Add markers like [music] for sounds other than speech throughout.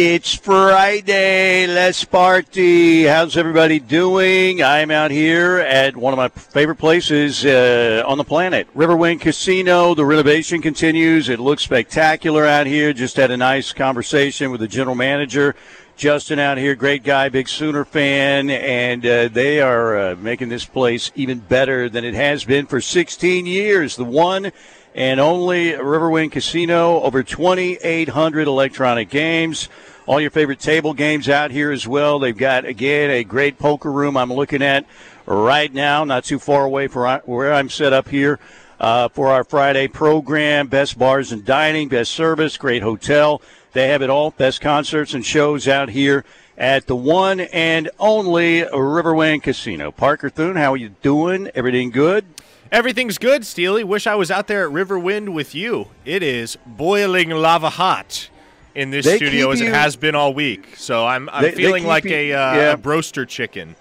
It's Friday. Let's party. How's everybody doing? I'm out here at one of my favorite places uh, on the planet, Riverwind Casino. The renovation continues. It looks spectacular out here. Just had a nice conversation with the general manager. Justin out here, great guy, big Sooner fan, and uh, they are uh, making this place even better than it has been for 16 years. The one and only Riverwind Casino, over 2,800 electronic games. All your favorite table games out here as well. They've got, again, a great poker room I'm looking at right now, not too far away from where I'm set up here. Uh, for our Friday program. Best bars and dining, best service, great hotel. They have it all. Best concerts and shows out here at the one and only Riverwind Casino. Parker Thune, how are you doing? Everything good? Everything's good, Steely. Wish I was out there at Riverwind with you. It is boiling lava hot in this They studio as keep it has been all week. So I'm, I'm They- they feeling keep like you- a, uh, yeah. a broaster chicken.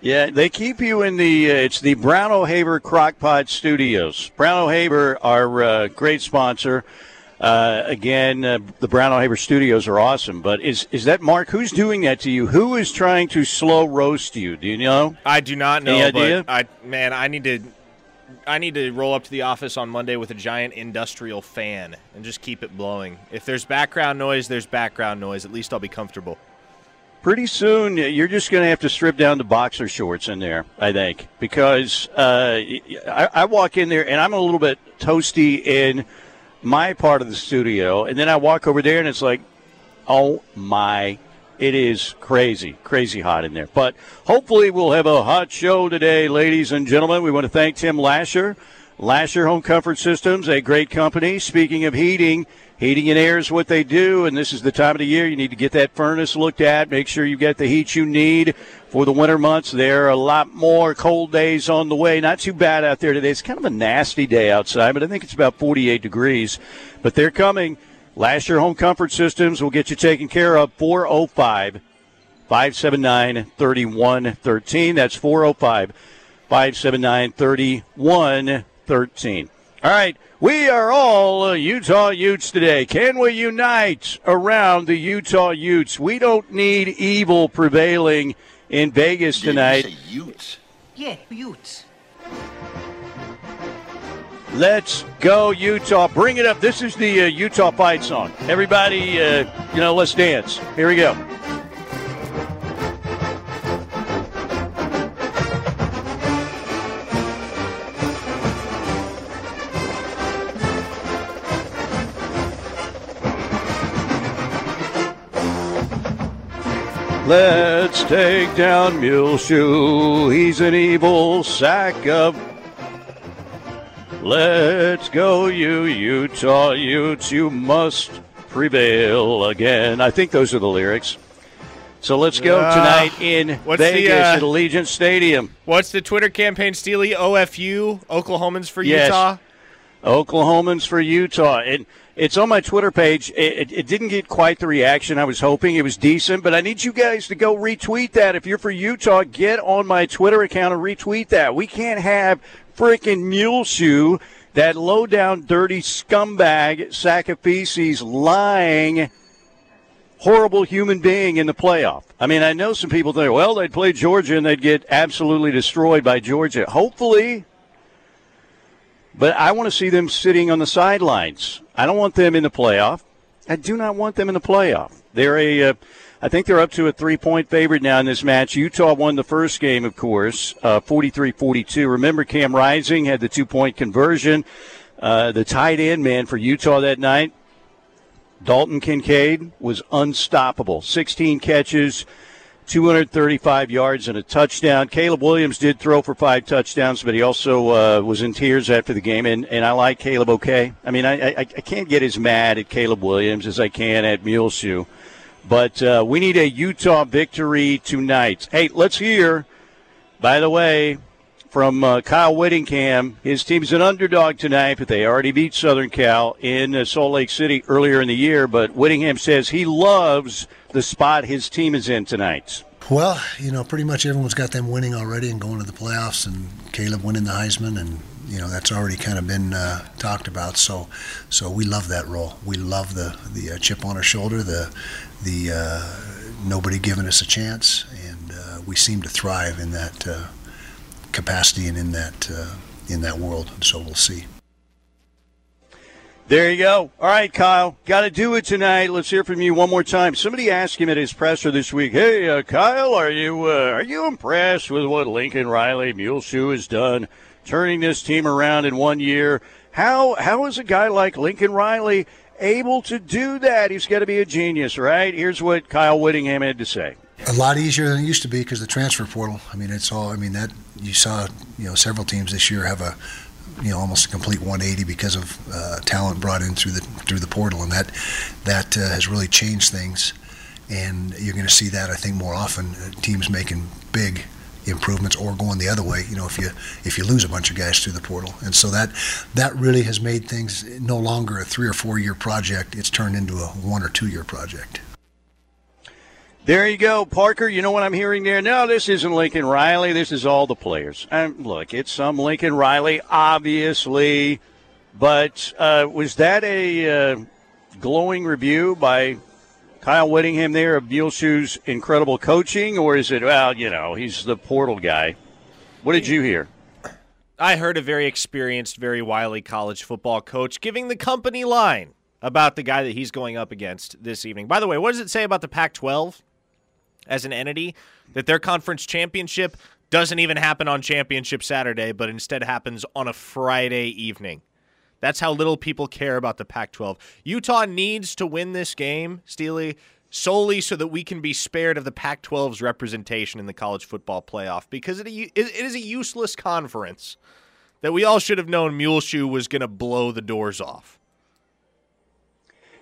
Yeah, they keep you in the. Uh, it's the Brown O'Haver Crockpot Studios. Brown O'Haver, our uh, great sponsor. Uh, again, uh, the Brown O'Haver Studios are awesome. But is is that Mark? Who's doing that to you? Who is trying to slow roast you? Do you know? I do not know, Any idea? but I man, I need to I need to roll up to the office on Monday with a giant industrial fan and just keep it blowing. If there's background noise, there's background noise. At least I'll be comfortable. Pretty soon, you're just going to have to strip down to boxer shorts in there, I think, because uh, I, I walk in there and I'm a little bit toasty in my part of the studio, and then I walk over there and it's like, oh my, it is crazy, crazy hot in there. But hopefully, we'll have a hot show today, ladies and gentlemen. We want to thank Tim Lasher, Lasher Home Comfort Systems, a great company. Speaking of heating, heating and air is what they do, and this is the time of the year you need to get that furnace looked at. Make sure you get the heat you need for the winter months. There are a lot more cold days on the way. Not too bad out there today. It's kind of a nasty day outside, but I think it's about 48 degrees. But they're coming. Lasher Home Comfort Systems will get you taken care of. 405 579 3113. That's 405 579 3113. All right, we are all uh, Utah Utes today. Can we unite around the Utah Utes? We don't need evil prevailing in Vegas tonight. Utes. Yeah, Utes. Let's go, Utah. Bring it up. This is the uh, Utah fight song. Everybody, uh, you know, let's dance. Here we go. Let's take down Muleshoe. He's an evil sack of Let's go, you Utah Utes. You must prevail again. I think those are the lyrics. So let's go Uh, tonight in what's the, Vegas uh, at Allegiant Stadium. What's the Twitter campaign, Steely? OFU, Oklahomans for Yes. Utah. Oklahomans for Utah. And it's on my Twitter page. It, it, it didn't get quite the reaction I was hoping. It was decent, but I need you guys to go retweet that. If you're for Utah, get on my Twitter account and retweet that. We can't have freaking Muleshoe, that low down, dirty scumbag, sack of feces, lying, horrible human being in the playoff. I mean, I know some people think, well, they'd play Georgia and they'd get absolutely destroyed by Georgia. Hopefully, but I want to see them sitting on the sidelines. I don't want them in the playoff. I do not want them in the playoff. They're a, uh, I think they're up to a three point favorite now in this match. Utah won the first game, of course, uh, 43 42. Remember, Cam Rising had the two point conversion. Uh, the tight end man for Utah that night, Dalton Kincaid, was unstoppable. 16 catches, 235 yards and a touchdown. Caleb Williams did throw for five touchdowns, but he also uh, was in tears after the game. And, and I like Caleb okay. I mean, I, I, I can't get as mad at Caleb Williams as I can at Muleshoe. But uh, we need a Utah victory tonight. Hey, let's hear, by the way, from uh, Kyle Whittingham. His team's an underdog tonight, but they already beat Southern Cal in uh, Salt Lake City earlier in the year. But Whittingham says he loves the spot his team is in tonight. Well, you know, pretty much everyone's got them winning already and going to the playoffs, and Caleb winning the Heisman, and you know that's already kind of been uh, talked about. So, so we love that role. We love the the uh, chip on our shoulder, the the uh, nobody giving us a chance, and uh, we seem to thrive in that uh, capacity and in that uh, in that world. So we'll see. There you go. All right, Kyle, got to do it tonight. Let's hear from you one more time. Somebody asked him at his presser this week, "Hey, uh, Kyle, are you uh, are you impressed with what Lincoln Riley Muleshoe has done, turning this team around in one year? How how is a guy like Lincoln Riley able to do that? He's got to be a genius, right?" Here's what Kyle Whittingham had to say. A lot easier than it used to be because the transfer portal. I mean, it's all. I mean that you saw. You know, several teams this year have a you know almost a complete 180 because of uh, talent brought in through the through the portal, and that that uh, has really changed things. And you're going to see that I think more often uh, teams making big improvements or going the other way. You know, if you if you lose a bunch of guys through the portal, and so that that really has made things no longer a three or four year project. It's turned into a one or two year project. There you go, Parker. You know what I'm hearing there? No, this isn't Lincoln Riley. This is all the players. And look, it's some Lincoln Riley, obviously. But uh, was that a uh, glowing review by Kyle Whittingham there of Muleshoe's incredible coaching, or is it, well, you know, he's the portal guy? What did you hear? I heard a very experienced, very wily college football coach giving the company line about the guy that he's going up against this evening. By the way, what does it say about the Pac 12? as an entity that their conference championship doesn't even happen on championship Saturday, but instead happens on a Friday evening. That's how little people care about the Pac 12. Utah needs to win this game, Steely, solely so that we can be spared of the Pac 12's representation in the college football playoff because it, it is a useless conference that we all should have known Muleshoe was going to blow the doors off.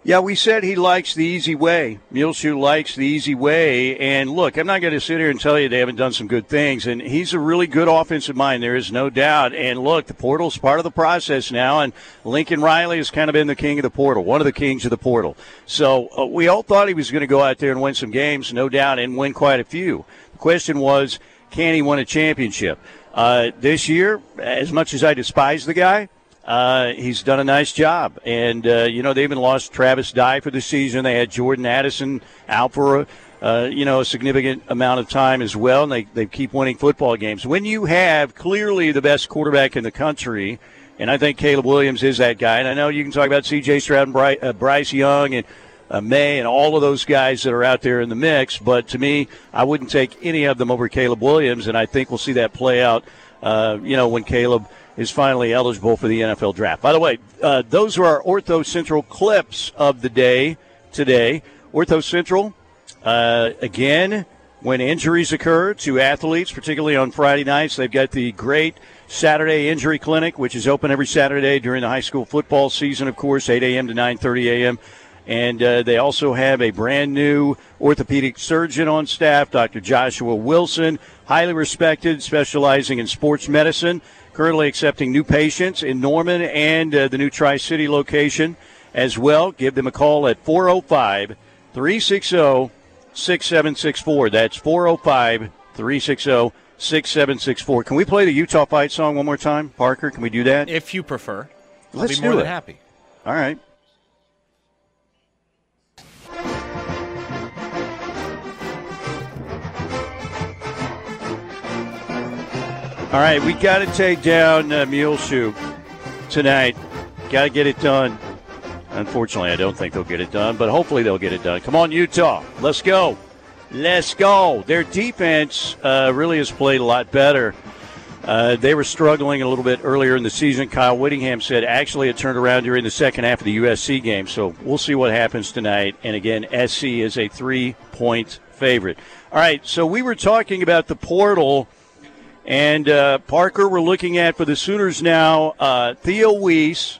Yeah, we said he likes the easy way. Muleshoe likes the easy way. And look, I'm not going to sit here and tell you they haven't done some good things. And he's a really good offensive mind. There is no doubt. And look, the portal's part of the process now. And Lincoln Riley has kind of been the king of the portal, one of the kings of the portal. So uh, we all thought he was going to go out there and win some games, no doubt, and win quite a few. The question was, can he win a championship? Uh, this year, as much as I despise the guy, uh, he's done a nice job. And, uh, you know, they even lost Travis Dye for the season. They had Jordan Addison out for, uh, you know, a significant amount of time as well. And they, they keep winning football games. When you have clearly the best quarterback in the country, and I think Caleb Williams is that guy. And I know you can talk about C.J. Stroud and Bryce, uh, Bryce Young and uh, Maye and all of those guys that are out there in the mix. But to me, I wouldn't take any of them over Caleb Williams. And I think we'll see that play out, uh, you know, when Caleb – is finally eligible for the NFL draft. By the way, uh, those are our Ortho Central clips of the day today. Ortho Central, uh, again, when injuries occur to athletes, particularly on Friday nights, they've got the great Saturday Injury Clinic, which is open every Saturday during the high school football season, of course, 8 a.m. to 9:30 a.m. And uh, they also have a brand new orthopedic surgeon on staff, Dr. Joshua Wilson, highly respected, specializing in sports medicine currently accepting new patients in Norman and uh, the new Tri City location as well. Give them a call at 405 360 6764. That's 405 360 6764. Can we play the Utah fight song one more time, Parker? Can we do that? If you prefer. Let's be more do than it. happy. All right. All right, we got to take down uh, Muleshoe tonight. Got to get it done. Unfortunately, I don't think they'll get it done, but hopefully they'll get it done. Come on, Utah. Let's go. Let's go. Their defense uh, really has played a lot better. Uh, they were struggling a little bit earlier in the season. Kyle Whittingham said actually it turned around during the second half of the USC game. So we'll see what happens tonight. And again, SC is a three point favorite. All right, so we were talking about the portal. And uh, Parker, we're looking at for the Sooners now uh, Theo Wease,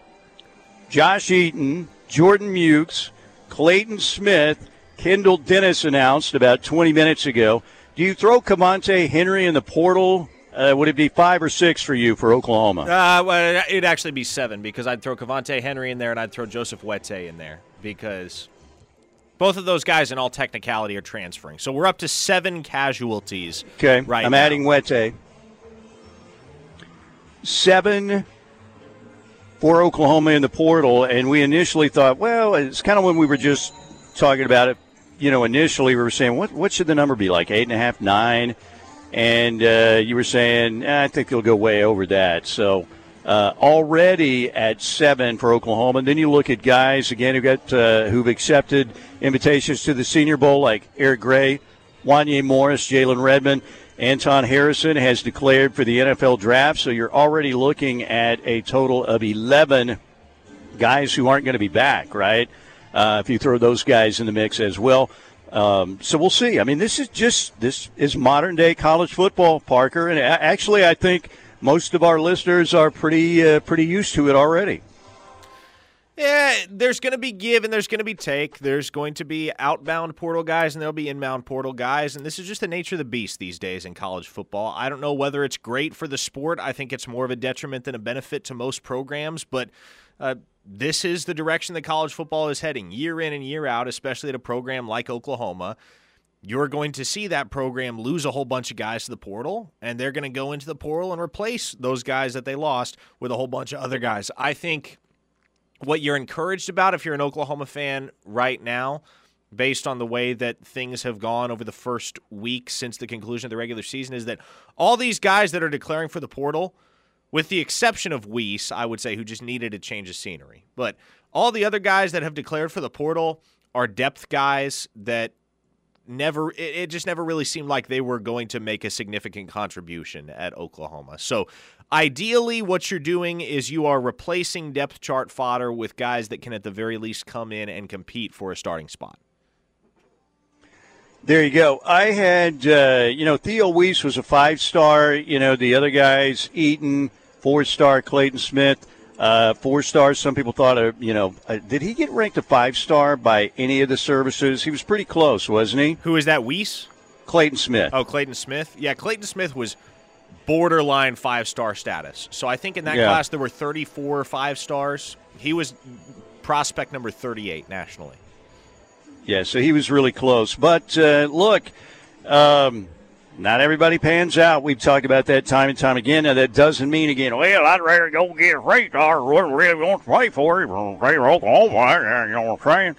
Josh Eaton, Jordan Mukes, Clayton Smith, Kendall Dennis announced about 20 minutes ago. Do you throw Cavante Henry in the portal? Uh, would it be five or six for you for Oklahoma? Uh, well, it'd actually be seven because I'd throw Cavante Henry in there and I'd throw Joseph Wette in there because both of those guys, in all technicality, are transferring. So we're up to seven casualties. Okay, right. I'm now. adding Wette. Seven for Oklahoma in the portal, and we initially thought, well, it's kind of when we were just talking about it. You know, initially we were saying, what what should the number be like? Eight and a half, nine, and uh, you were saying, eh, I think they'll go way over that. So. Uh, already at seven for Oklahoma. And then you look at guys again who got uh, who've accepted invitations to the Senior Bowl, like Eric Gray, Wanya Morris, Jalen Redmond. Anton Harrison has declared for the NFL draft, so you're already looking at a total of 11 guys who aren't going to be back, right? Uh, if you throw those guys in the mix as well. Um, so we'll see. I mean, this is just this is modern day college football, Parker, and actually, I think most of our listeners are pretty uh, pretty used to it already. Yeah, there's going to be give and there's going to be take. There's going to be outbound portal guys and there'll be inbound portal guys. And this is just the nature of the beast these days in college football. I don't know whether it's great for the sport. I think it's more of a detriment than a benefit to most programs. But uh, this is the direction that college football is heading year in and year out, especially at a program like Oklahoma. You're going to see that program lose a whole bunch of guys to the portal, and they're going to go into the portal and replace those guys that they lost with a whole bunch of other guys. I think what you're encouraged about if you're an Oklahoma fan right now, based on the way that things have gone over the first week since the conclusion of the regular season, is that all these guys that are declaring for the portal, with the exception of Wease, I would say, who just needed a change of scenery, but all the other guys that have declared for the portal are depth guys that never it, just never really seemed like they were going to make a significant contribution at Oklahoma. So ideally what you're doing is you are replacing depth chart fodder with guys that can at the very least come in and compete for a starting spot. There you go. I had, uh, you know, Theo Wease was a five star. You know, the other guys, Eaton, four star, Clayton Smith. Uh, four stars. Some people thought, uh, you know, uh, did he get ranked a five star by any of the services? He was pretty close, wasn't he? Who is that? Wease. Clayton Smith. Oh, Clayton Smith. Yeah, Clayton Smith was borderline five star status. So I think in that Yeah. class there were 34 five stars. He was prospect number 38 nationally. Yeah, so he was really close. But uh, look, um, not everybody pans out. We've talked about that time and time again. Now, that doesn't mean, again, well, I'd rather go get a free star. Wouldn't really want to play for it. Oklahoma, you know what I'm saying?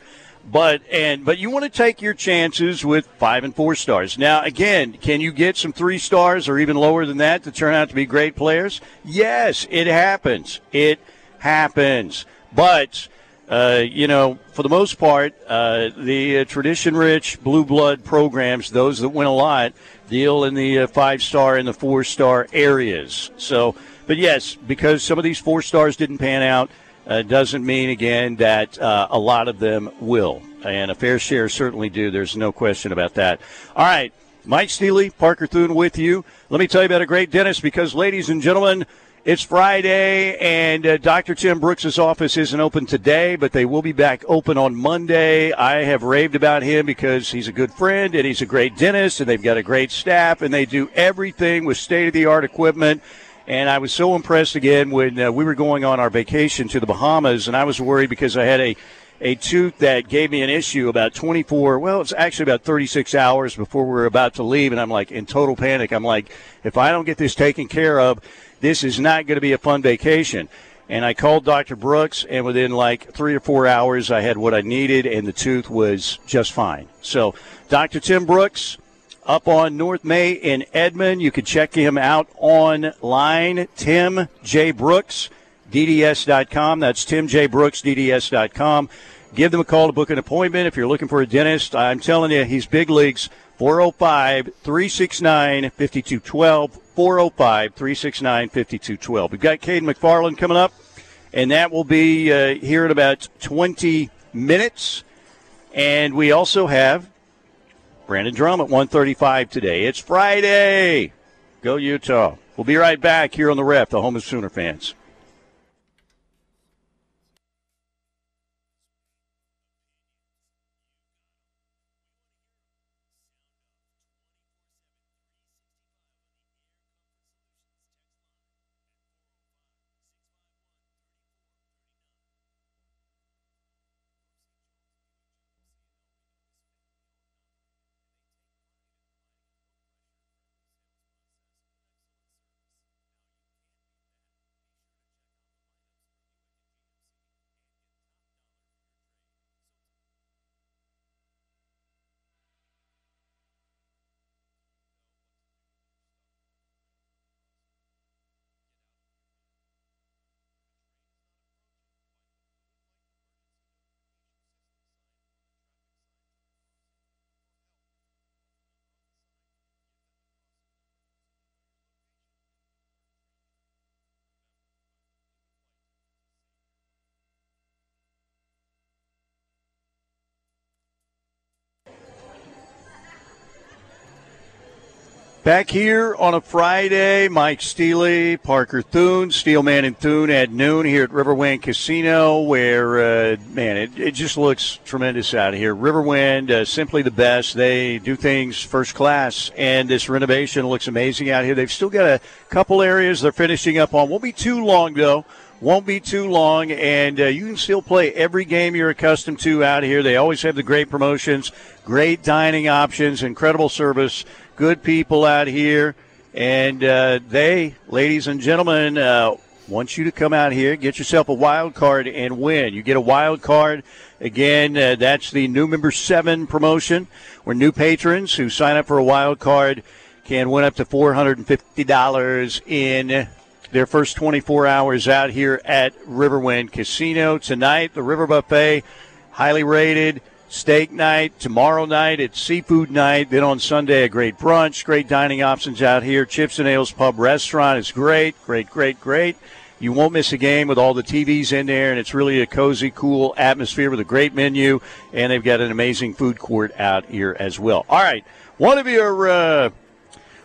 But and but you want to take your chances with five and four stars. Now, again, can you get some three stars or even lower than that to turn out to be great players? Yes, it happens. It happens. But uh, you know, for the most part, uh, the uh, tradition-rich blue blood programs, those that win a lot, deal in the uh, five-star and the four-star areas. So, but yes, because some of these four stars didn't pan out, uh, doesn't mean again that uh, a lot of them will, and a fair share certainly do. There's no question about that. All right. Mike Steely, Parker Thune with you. Let me tell you about a great dentist because, ladies and gentlemen, it's Friday, and uh, Dr. Tim Brooks' office isn't open today, but they will be back open on Monday. I have raved about him because he's a good friend and he's a great dentist, and they've got a great staff, and they do everything with state of the art equipment. And I was so impressed again when uh, we were going on our vacation to the Bahamas, and I was worried because I had a a tooth that gave me an issue about 24 well it's actually about 36 hours before we were about to leave and i'm like in total panic i'm like if i don't get this taken care of this is not going to be a fun vacation and i called dr brooks and within like three or four hours i had what i needed and the tooth was just fine so dr tim brooks up on North May in Edmond. You can check him out online. Tim J. Brooks, DDS.com. That's Tim J. Brooks, DDS.com. Give them a call to book an appointment if you're looking for a dentist. I'm telling you, he's big leagues. 405 369 5212. 405 369 5212. We've got Caden McFarland coming up, and that will be uh, here in about 20 minutes. And we also have Brandon Drum at 135 today. It's Friday. Go Utah. We'll be right back here on the ref, the home of Sooner fans. Back here on a Friday, Mike Steely, Parker Thune, Steelman and Thune at noon here at Riverwind Casino, where, uh, man, it, it just looks tremendous out here. Riverwind, uh, simply the best. They do things first class, and this renovation looks amazing out here. They've still got a couple areas they're finishing up on. Won't be too long, though. Won't be too long, and uh, you can still play every game you're accustomed to out here. They always have the great promotions, great dining options, incredible service good people out here. And uh, they, ladies and gentlemen, uh, want you to come out here, get yourself a wild card, and win. You get a wild card. Again, uh, that's the new member seven promotion, where new patrons who sign up for a wild card can win up to $450 in their first 24 hours out here at Riverwind Casino. Tonight, the River Buffet, highly rated steak night. Tomorrow night it's seafood night. Then on Sunday, a great brunch, great dining options out here. Chips and Ales Pub Restaurant is great, great, great, great. You won't miss a game with all the TVs in there, and it's really a cozy, cool atmosphere with a great menu, and they've got an amazing food court out here as well. All right, one of your uh,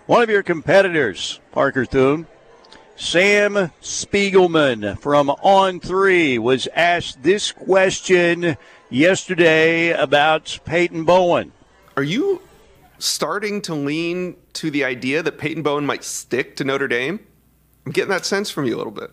one of your competitors, Parker Thune, Sam Spiegelman from On Three, was asked this question yesterday about Peyton Bowen. Are you starting to lean to the idea that Peyton Bowen might stick to Notre Dame? I'm getting that sense from you a little bit.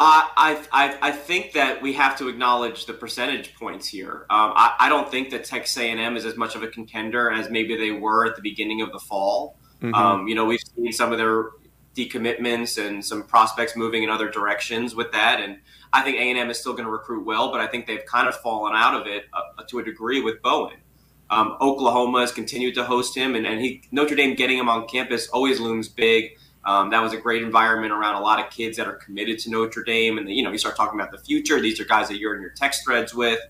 Uh, I, I, I think that we have to acknowledge the percentage points here. Um, I, I don't think that Texas A&M is as much of a contender as maybe they were at the beginning of the fall. Mm-hmm. Um, you know, we've seen some of their decommitments and some prospects moving in other directions with that, and I think A&M is still going to recruit well, but I think they've kind of fallen out of it uh, to a degree with Bowen. Um, Oklahoma has continued to host him, and, and he, Notre Dame getting him on campus always looms big. Um, that was a great environment around a lot of kids that are committed to Notre Dame, and you know you start talking about the future. These are guys that you're in your text threads with.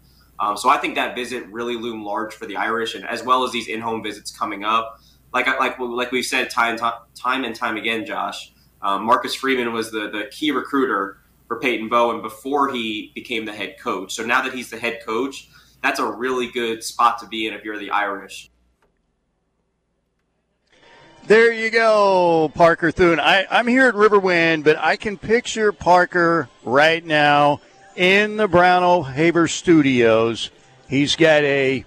Um, so I think that visit really loomed large for the Irish, and as well as these in-home visits coming up. Like like like we've said time time and time again, Josh. Um, Marcus Freeman was the the key recruiter for Peyton Bowen before he became the head coach. So now that he's the head coach, that's a really good spot to be in if you're the Irish. There you go, Parker Thune. I, I'm here at Riverwind, but I can picture Parker right now in the Brown Haber studios. He's got a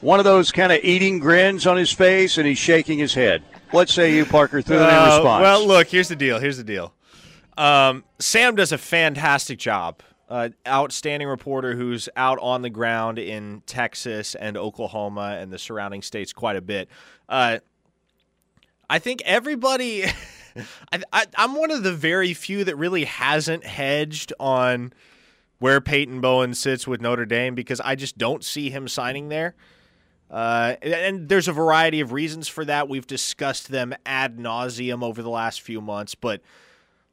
one of those kind of eating grins on his face, and he's shaking his head. What say you, Parker Thune, uh, in response? Well, look, here's the deal. Here's the deal. Um, Sam does a fantastic job. Uh, outstanding reporter who's out on the ground in Texas and Oklahoma and the surrounding states quite a bit. Uh, I think everybody. [laughs] I, am one of the very few that really hasn't hedged on where Peyton Bowen sits with Notre Dame because I just don't see him signing there. Uh, and there's a variety of reasons for that. We've discussed them ad nauseum over the last few months, but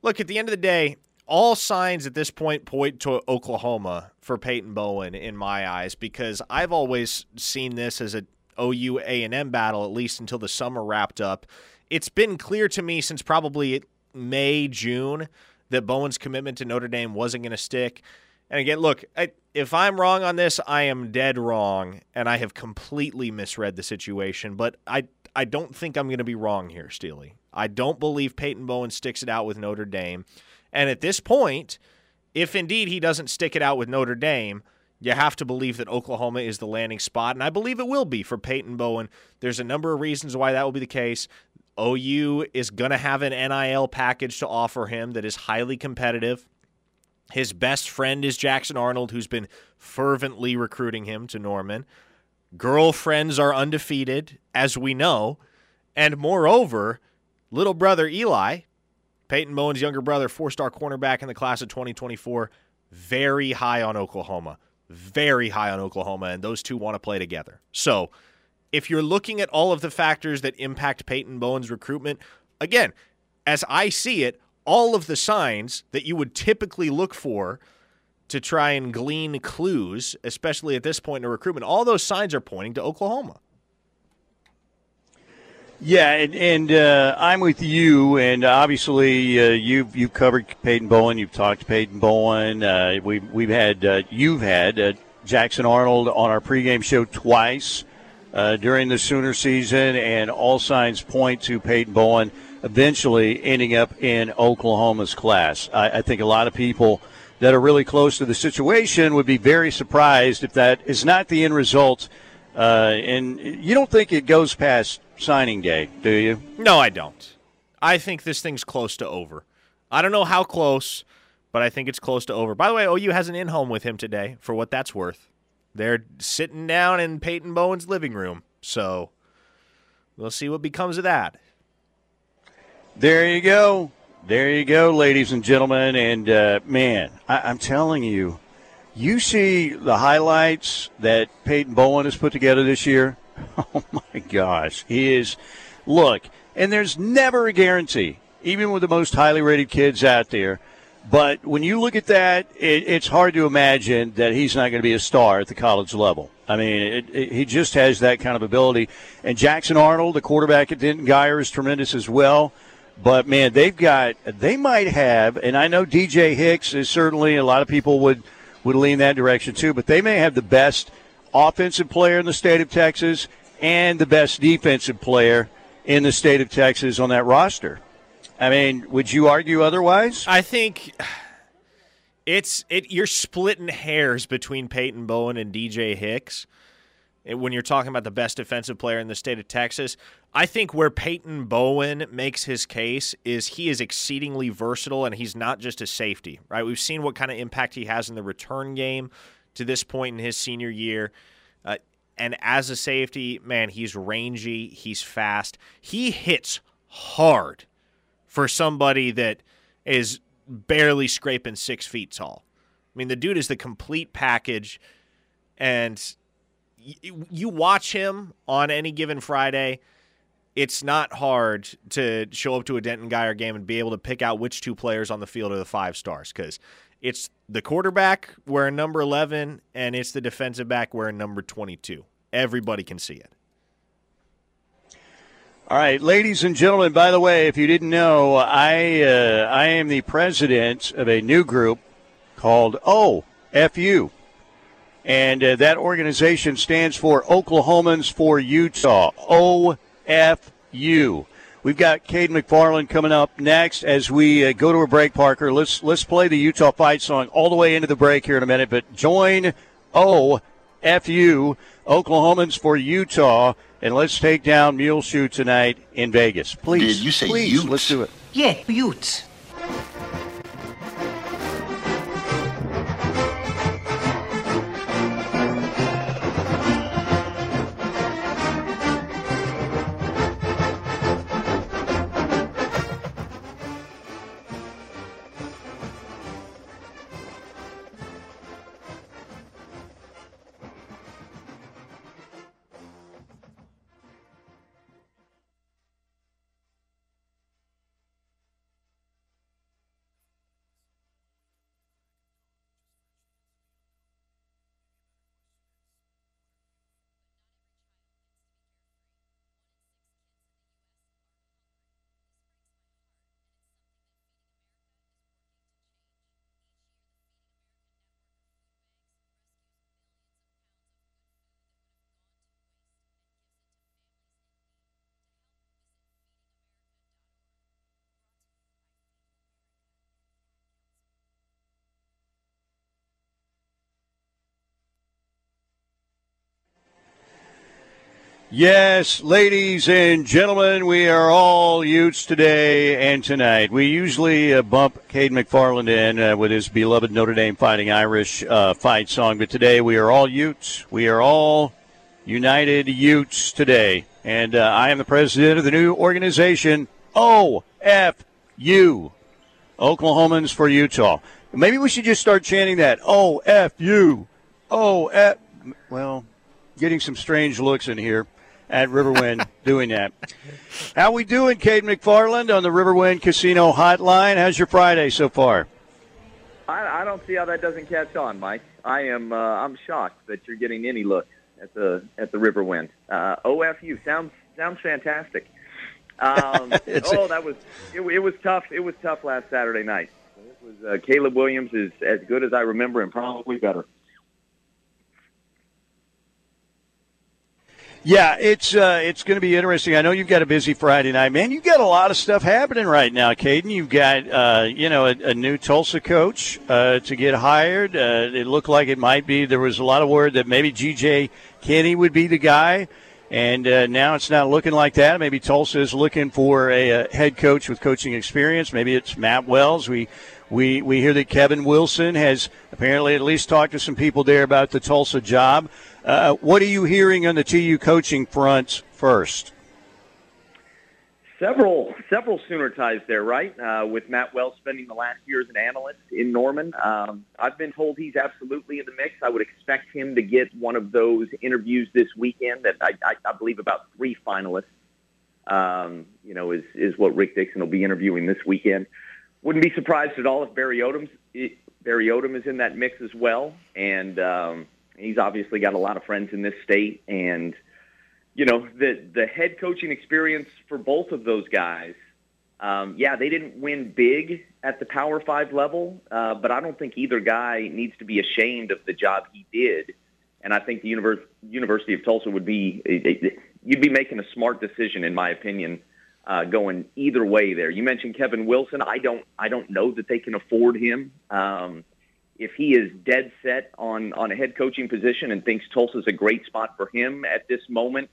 look, at the end of the day, all signs at this point point to Oklahoma for Peyton Bowen in my eyes because I've always seen this as a OU A&M battle at least until the summer wrapped up. It's been clear to me since probably May, June that Bowen's commitment to Notre Dame wasn't going to stick. And again, look, I, if I'm wrong on this, I am dead wrong and I have completely misread the situation, but I I don't think I'm going to be wrong here, Steely. I don't believe Peyton Bowen sticks it out with Notre Dame. And at this point, if indeed he doesn't stick it out with Notre Dame, you have to believe that Oklahoma is the landing spot. And I believe it will be for Peyton Bowen. There's a number of reasons why that will be the case. OU is going to have an NIL package to offer him that is highly competitive. His best friend is Jackson Arnold, who's been fervently recruiting him to Norman. Girlfriends are undefeated, as we know. And moreover, little brother Eli, Peyton Bowen's younger brother, four star cornerback in the class of 2024, very high on Oklahoma. Very high on Oklahoma, and those two want to play together. So, if you're looking at all of the factors that impact Peyton Bowen's recruitment, again, as I see it, all of the signs that you would typically look for to try and glean clues, especially at this point in recruitment, all those signs are pointing to Oklahoma. Yeah, and, and uh, I'm with you, and obviously uh, you've you've covered Peyton Bowen. You've talked to Peyton Bowen. Uh, we've we've had uh, you've had uh, Jackson Arnold on our pregame show twice. uh, during the Sooner season, and all signs point to Peyton Bowen eventually ending up in Oklahoma's class. I, I think a lot of people that are really close to the situation would be very surprised if that is not the end result. Uh, and you don't think it goes past signing day, do you? No, I don't. I think this thing's close to over. I don't know how close, but I think it's close to over. By the way, OU has an in home with him today, for what that's worth. They're sitting down in Peyton Bowen's living room, so we'll see what becomes of that. There you go. There you go, ladies and gentlemen. And uh, man, I- am telling you, you see the highlights that Peyton Bowen has put together this year. [laughs] Oh my gosh, he is. Look, and there's never a guarantee, even with the most highly rated kids out there. But when you look at that, it, it's hard to imagine that he's not going to be a star at the college level. I mean, it, it, he just has that kind of ability. And Jackson Arnold, the quarterback at Denton Guyer, is tremendous as well. But man, they've got they might have, and I know DJ Hicks is certainly a lot of people would would lean that direction too. But they may have the best offensive player in the state of Texas and the best defensive player in the state of Texas on that roster. I mean, would you argue otherwise? I think it's it. You're splitting hairs between Peyton Bowen and DJ Hicks eh, when you're talking about the best defensive player in the state of Texas. I think where Peyton Bowen makes his case is he is exceedingly versatile and he's not just a safety, right? We've seen what kind of impact he has in the return game to this point in his senior year. Uh, and as a safety, man, he's rangy, he's fast, he hits hard for somebody that is barely scraping six feet tall. I mean, the dude is the complete package, and you watch him on any given Friday, it's not hard to show up to a Denton Guyer game and be able to pick out which two players on the field are the five stars because it's the quarterback wearing number 11 and it's the defensive back wearing number 22. Everybody can see it. All right, ladies and gentlemen. By the way, if you didn't know, I uh, I am the president of a new group called OFU. And uh, that organization stands for Oklahomans for Utah, OFU. We've got Cade McFarland coming up next as we uh, go to a break, Parker. Let's let's play the Utah fight song all the way into the break here in a minute, but join OFU, Oklahomans for Utah, and let's take down Muleshoe tonight in Vegas. Please. Did you say please, Utes? let's do it. Yeah, Utes. Yes, ladies and gentlemen, we are all Utes today and tonight. We usually uh, bump Cade McFarland in uh, with his beloved Notre Dame Fighting Irish uh, fight song, but today we are all Utes. We are all United Utes today. And uh, I am the president of the new organization, OFU, Oklahomans for Utah. Maybe we should just start chanting that, OFU, OF. Well, getting some strange looks in here at Riverwind doing that. How we doing, Cade McFarland on the Riverwind Casino Hotline? How's your Friday so far? I, I don't see how that doesn't catch on, Mike. I am uh, I'm shocked that you're getting any look at the at the Riverwind. Uh, OFU sounds sounds fantastic. Um, [laughs] oh, that was it, it was tough. It was tough last Saturday night. It was uh, Caleb Williams is as good as I remember and probably better. Yeah, it's uh, it's going to be interesting. I know you've got a busy Friday night, man. You've got a lot of stuff happening right now, Caden. You've got uh, you know a, a, new Tulsa coach uh, to get hired. Uh, it looked like it might be. There was a lot of word that maybe G.J. Kinne would be the guy, and uh, now it's not looking like that. Maybe Tulsa is looking for a, a head coach with coaching experience. Maybe it's Matt Wells. We we we hear that Kevin Wilson has apparently at least talked to some people there about the Tulsa job. Uh, what are you hearing on the TU coaching front first? Several several Sooner ties there, right? Uh, with Matt Wells spending the last year as an analyst in Norman, um, I've been told he's absolutely in the mix. I would expect him to get one of those interviews this weekend. That I, I, I believe about three finalists. Um, you know, is is what Rick Dickson will be interviewing this weekend. Wouldn't be surprised at all if Barry Odom's Barry Odom is in that mix as well, and um, He's obviously got a lot of friends in this state, and you know the the head coaching experience for both of those guys. Um, yeah, they didn't win big at the Power Five level, uh, but I don't think either guy needs to be ashamed of the job he did. And I think the Univers- University of Tulsa would be you'd be making a smart decision, in my opinion, uh, going either way. There, you mentioned Kevin Wilson. I don't I don't know that they can afford him. Um, if he is dead set on on a head coaching position and thinks Tulsa's a great spot for him at this moment,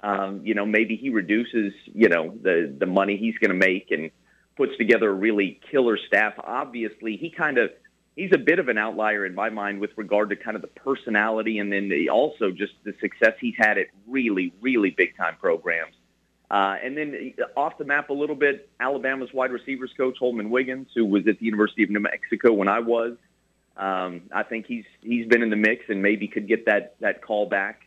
um, you know, maybe he reduces, you know, the the money he's going to make and puts together a really killer staff. Obviously, he kind of he's a bit of an outlier in my mind with regard to kind of the personality and then the, also just the success he's had at really, really big time programs. Uh, and then off the map a little bit, Alabama's wide receivers coach Holman Wiggins, who was at the University of New Mexico when I was. Um, I think he's he's been in the mix and maybe could get that that call back.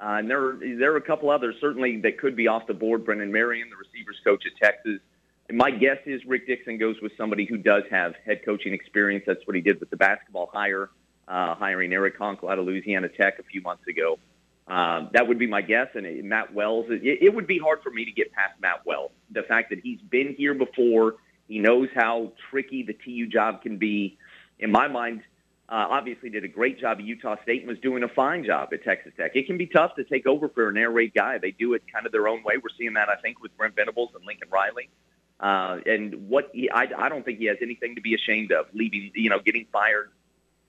Uh, and there there are a couple others certainly that could be off the board. Brennan Marion, the receivers coach at Texas. And my guess is Rick Dickson goes with somebody who does have head coaching experience. That's what he did with the basketball hire, uh, hiring Eric Konkol out of Louisiana Tech a few months ago. Um, that would be my guess. And it, Matt Wells, it, it would be hard for me to get past Matt Wells. The fact that he's been here before, he knows how tricky the TU job can be in my mind, uh, obviously did a great job at Utah State and was doing a fine job at Texas Tech. It can be tough to take over for an air raid guy. They do it kind of their own way. We're seeing that, I think, with Brent Venables and Lincoln Riley. Uh, and what he, I, I don't think he has anything to be ashamed of leaving, you know, getting fired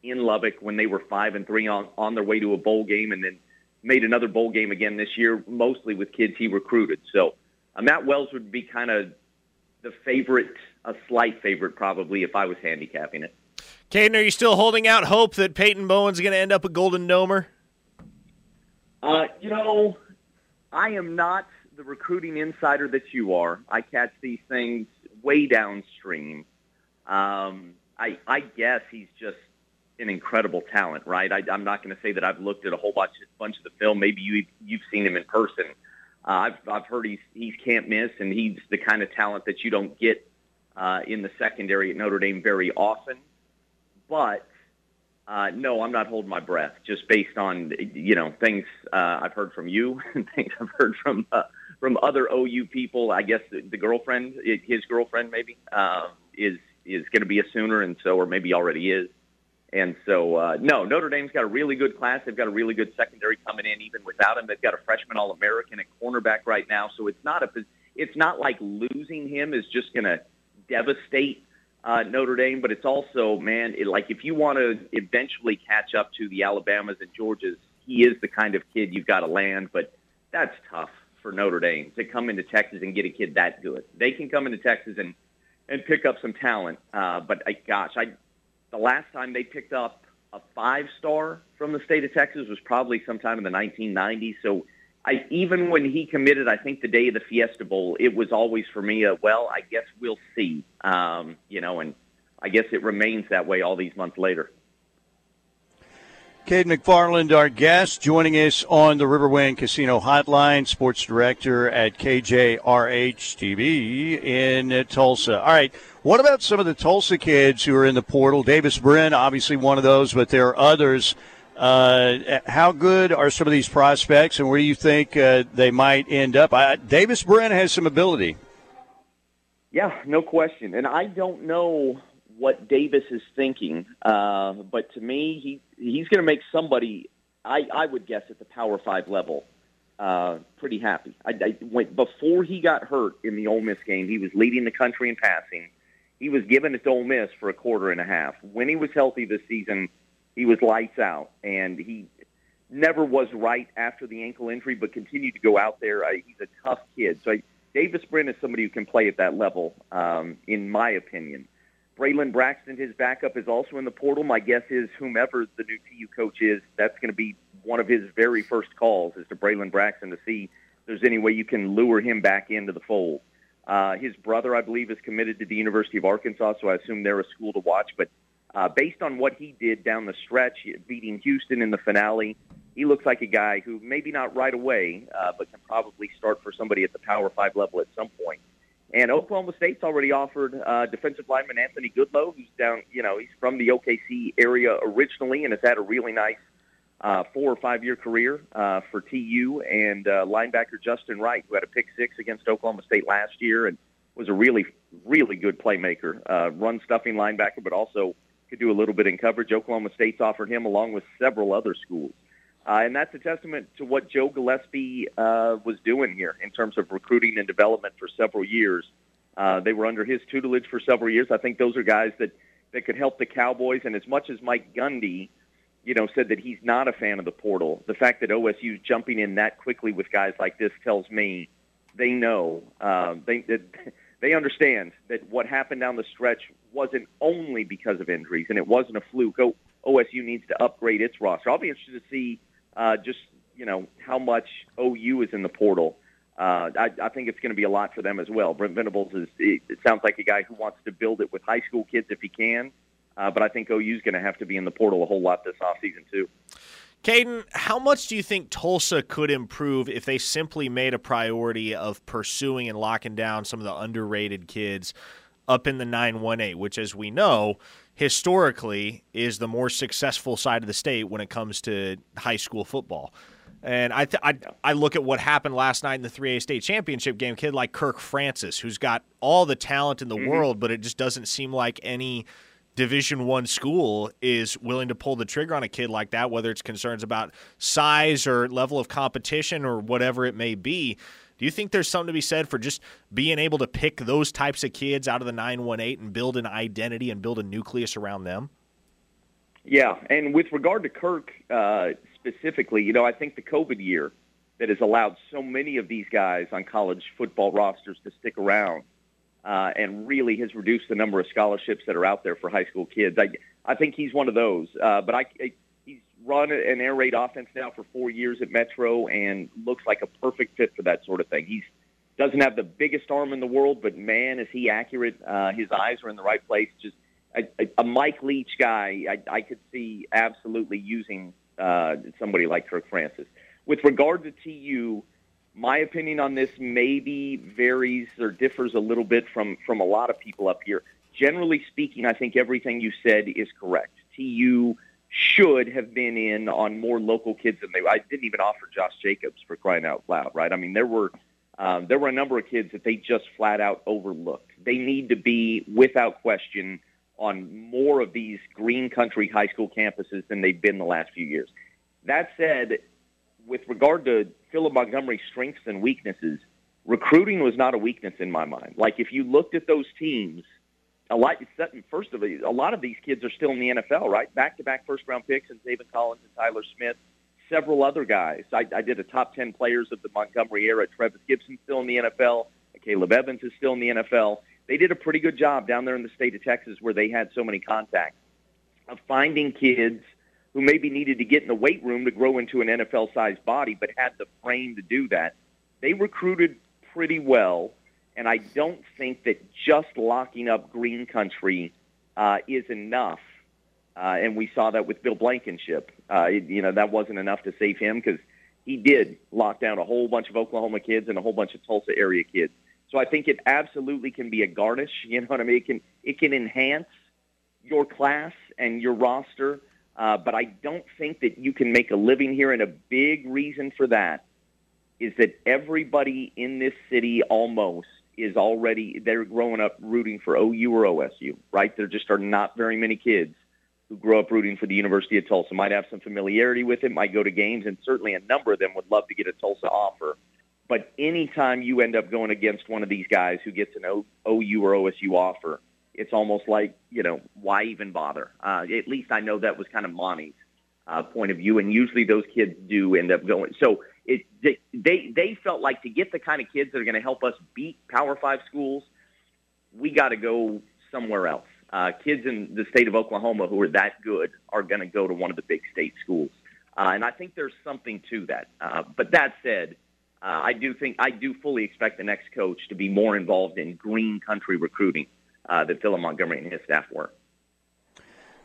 in Lubbock when they were five and three on, on their way to a bowl game and then made another bowl game again this year, mostly with kids he recruited. So uh, Matt Wells would be kind of the favorite, a slight favorite probably if I was handicapping it. Caden, are you still holding out hope that Peyton Bowen's going to end up a Golden Domer? Uh, you know, I am not the recruiting insider that you are. I catch these things way downstream. Um, I, I guess he's just an incredible talent, right? I, I'm not going to say that I've looked at a whole bunch, bunch of the film. Maybe you, you've seen him in person. Uh, I've, I've heard he's, he's can't miss, and he's the kind of talent that you don't get uh, in the secondary at Notre Dame very often. But uh, no, I'm not holding my breath. Just based on you know things uh, I've heard from you [laughs] and things I've heard from uh, from other OU people. I guess the, the girlfriend, his girlfriend, maybe uh, is is going to be a Sooner, and so or maybe already is. And so, uh, no, Notre Dame's got a really good class. They've got a really good secondary coming in, even without him. They've got a freshman All-American at cornerback right now. So it's not a, it's not like losing him is just going to devastate uh, Notre Dame, but it's also, man, it, like if you want to eventually catch up to the Alabamas and Georgias, he is the kind of kid you've got to land. But that's tough for Notre Dame to come into Texas and get a kid that good. They can come into Texas and and pick up some talent. Uh, but I, gosh, I the last time they picked up a five star from the state of Texas was probably sometime in the 1990s. So I even when he committed, I think the day of the Fiesta Bowl, it was always for me a well, I guess we'll see. Um, you know, and I guess it remains that way all these months later. Cade McFarland, our guest, joining us on the Riverwind Casino Hotline, sports director at KJRH TV in Tulsa. All right, what about some of the Tulsa kids who are in the portal? Davis Brin, obviously one of those, but there are others uh, how good are some of these prospects, and where do you think uh, they might end up? I, Davis Brin has some ability. Yeah, no question. And I don't know what Davis is thinking, uh, but to me, he he's going to make somebody. I, I would guess at the Power Five level uh, pretty happy. I, I went before he got hurt in the Ole Miss game. He was leading the country in passing. He was given to Ole Miss for a quarter and a half. When he was healthy this season, he was lights out, and he never was right after the ankle injury, but continued to go out there. I, he's a tough kid. So I, Davis Brin is somebody who can play at that level, um, in my opinion. Braylon Braxton, his backup, is also in the portal. My guess is whomever the new TU coach is, that's going to be one of his very first calls is to Braylon Braxton to see if there's any way you can lure him back into the fold. Uh, his brother, I believe, is committed to the University of Arkansas, so I assume they're a school to watch. But uh, based on what he did down the stretch, beating Houston in the finale, he looks like a guy who maybe not right away, uh, but can probably start for somebody at the Power Five level at some point. And Oklahoma State's already offered uh, defensive lineman Anthony Goodlow, who's down, you know, he's from the OKC area originally and has had a really nice uh, four or five year career uh, for TU, and uh, linebacker Justin Wright, who had a pick six against Oklahoma State last year and was a really, really good playmaker, uh, run stuffing linebacker, but also could do a little bit in coverage. Oklahoma State's offered him along with several other schools. Uh, and that's a testament to what Joe Gillespie uh, was doing here in terms of recruiting and development for several years. Uh, they were under his tutelage for several years. I think those are guys that, that could help the Cowboys. And as much as Mike Gundy, you know, said that he's not a fan of the portal, the fact that OSU's jumping in that quickly with guys like this tells me they know uh, they they understand that what happened down the stretch wasn't only because of injuries and it wasn't a fluke. O- OSU needs to upgrade its roster. I'll be interested to see uh, just you know how much OU is in the portal. Uh, I, I think it's going to be a lot for them as well. Brent Venables is it, it sounds like a guy who wants to build it with high school kids if he can, uh, but I think OU is going to have to be in the portal a whole lot this offseason too. Caden, how much do you think Tulsa could improve if they simply made a priority of pursuing and locking down some of the underrated kids up in the 918, which, as we know, historically is the more successful side of the state when it comes to high school football. And I, th- I, I look at what happened last night in the 3A state championship game. Kid like Kirk Francis, who's got all the talent in the mm-hmm. world, but it just doesn't seem like any Division One school is willing to pull the trigger on a kid like that, whether it's concerns about size or level of competition or whatever it may be. Do you think there's something to be said for just being able to pick those types of kids out of the 918 and build an identity and build a nucleus around them? Yeah, and with regard to Kirk uh, specifically, you know, I think the COVID year that has allowed so many of these guys on college football rosters to stick around uh, and really has reduced the number of scholarships that are out there for high school kids. I, I think he's one of those. Uh, but I, I, run an air raid offense now for four years at Metro and looks like a perfect fit for that sort of thing. He's doesn't have the biggest arm in the world, but man, is he accurate. Uh, his eyes are in the right place. Just a, a, a Mike Leach guy, I, I could see absolutely using uh, somebody like Kirk Francis. With regard to TU, my opinion on this maybe varies or differs a little bit from from a lot of people up here. Generally speaking, I think everything you said is correct. TU should have been in on more local kids than they. I didn't even offer Josh Jacobs for crying out loud, right? I mean, there were um, there were a number of kids that they just flat out overlooked. They need to be, without question, on more of these green country high school campuses than they've been the last few years. That said, with regard to Philip Montgomery's strengths and weaknesses, recruiting was not a weakness in my mind. Like if you looked at those teams a lot. First of all, a lot of these kids are still in the NFL, right? Back-to-back first-round picks, and Zaven Collins and Tyler Smith, several other guys. I, I did a top ten players of the Montgomery era. Trevis Gibson still in the NFL. Caleb Evans is still in the NFL. They did a pretty good job down there in the state of Texas, where they had so many contacts of finding kids who maybe needed to get in the weight room to grow into an NFL-sized body, but had the frame to do that. They recruited pretty well and I don't think that just locking up Green Country uh, is enough. Uh, and we saw that with Bill Blankenship. Uh, it, you know, that wasn't enough to save him because he did lock down a whole bunch of Oklahoma kids and a whole bunch of Tulsa area kids. So I think it absolutely can be a garnish. [laughs] You know what I mean? It can it can enhance your class and your roster, uh, but I don't think that you can make a living here. And a big reason for that is that everybody in this city almost is already they're growing up rooting for OU or OSU, right? There just are not very many kids who grew up rooting for the University of Tulsa, might have some familiarity with it, might go to games, and certainly a number of them would love to get a Tulsa offer. But anytime you end up going against one of these guys who gets an OU or OSU offer, it's almost like, you know, why even bother? Uh, at least I know that was kind of Monty's uh, point of view, and usually those kids do end up going. So it, they they felt like to get the kind of kids that are going to help us beat Power Five schools, we got to go somewhere else. Uh, kids in the state of Oklahoma who are that good are going to go to one of the big state schools, uh, and I think there's something to that. Uh, but that said, uh, I do think I do fully expect the next coach to be more involved in green country recruiting uh, that Philip Montgomery and his staff were.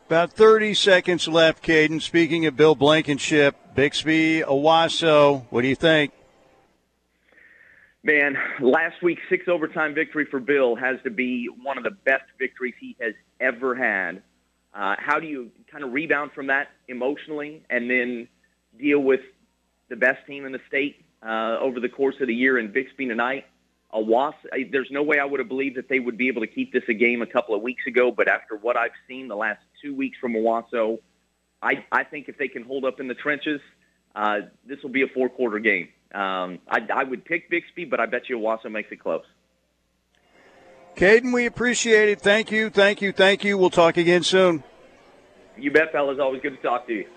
About 30 seconds left, Caden. Speaking of Bill Blankenship, Bixby, Owasso, what do you think? Man, last week's six overtime victory for Bill has to be one of the best victories he has ever had. Uh, how do you kind of rebound from that emotionally and then deal with the best team in the state uh, over the course of the year in Bixby tonight? Owasso, there's no way I would have believed that they would be able to keep this a game a couple of weeks ago, but after what I've seen the last two weeks from Owasso, I, I think if they can hold up in the trenches, uh, this will be a four-quarter game. Um, I, I would pick Bixby, but I bet you Owasso makes it close. Caden, we appreciate it. Thank you, thank you, thank you. We'll talk again soon. You bet, fellas. Always good to talk to you.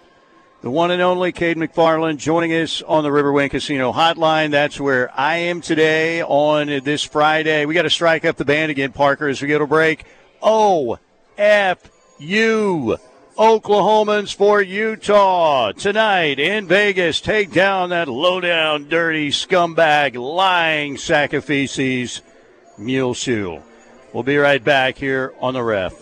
The one and only Cade McFarland joining us on the Riverwind Casino Hotline. That's where I am today on this Friday. We got to strike up the band again, Parker, as we go to break. O F U. Oklahomans for Utah tonight in Vegas. Take down that low down, dirty scumbag, lying sack of feces, Muleshoe. We'll be right back here on the ref.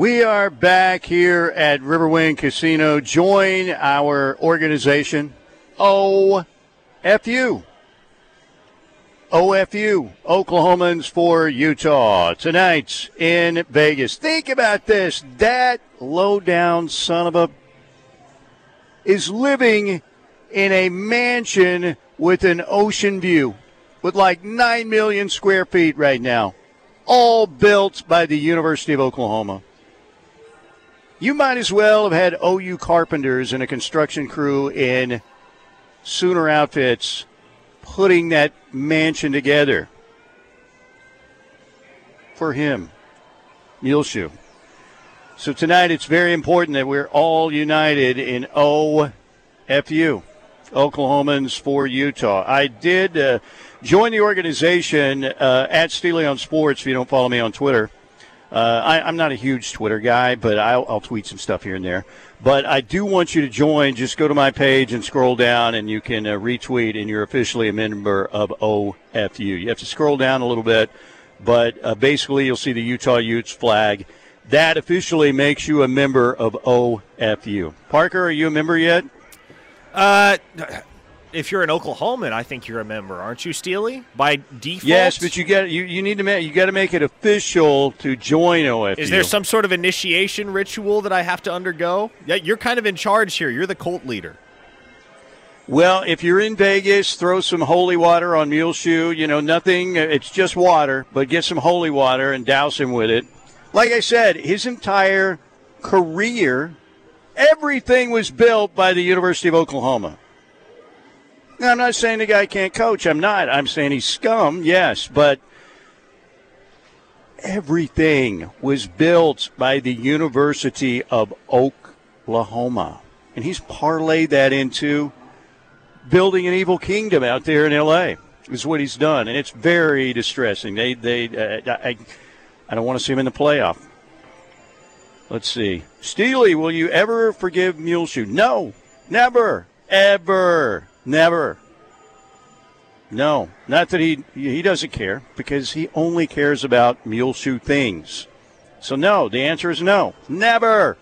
We are back here at Riverwind Casino. Join our organization, OFU. OFU, Oklahomans for Utah. Tonight's in Vegas. Think about this. That low down son of a is living in a mansion with an ocean view with like 9 million square feet right now. All built by the University of Oklahoma. You might as well have had OU carpenters and a construction crew in Sooner outfits putting that mansion together for him, Muleshoe. So tonight it's very important that we're all united in OFU, Oklahomans for Utah. I did uh, join the organization uh, at Steely on Sports if you don't follow me on Twitter. Uh, I, am not a huge Twitter guy, but I'll, I'll, tweet some stuff here and there. But I do want you to join. Just go to my page and scroll down, and you can uh, retweet, and you're officially a member of OFU. You have to scroll down a little bit, but uh, basically, you'll see the Utah Utes flag. That officially makes you a member of OFU. Parker, are you a member yet? Uh, if you're an Oklahoman, I think you're a member, aren't you, Steely? By default. Yes, but you got you, you need to make you got to make it official to join OFU. Is there some sort of initiation ritual that I have to undergo? Yeah, you're kind of in charge here. You're the cult leader. Well, if you're in Vegas, throw some holy water on Muleshoe. You know, nothing. Uh, it's just water, but get some holy water and douse him with it. Like I said, his entire career, everything was built by the University of Oklahoma. Now, I'm not saying the guy can't coach. I'm not. I'm saying he's scum, yes, but everything was built by the University of Oklahoma. And he's parlayed that into building an evil kingdom out there in L.A. Is what he's done, and it's very distressing. They, they, uh, I, I don't want to see him in the playoff. Let's see. Steely, will you ever forgive Muleshoe? No, never, ever, never. No, not that he he doesn't care because he only cares about Muleshoe things. So no, the answer is no, never.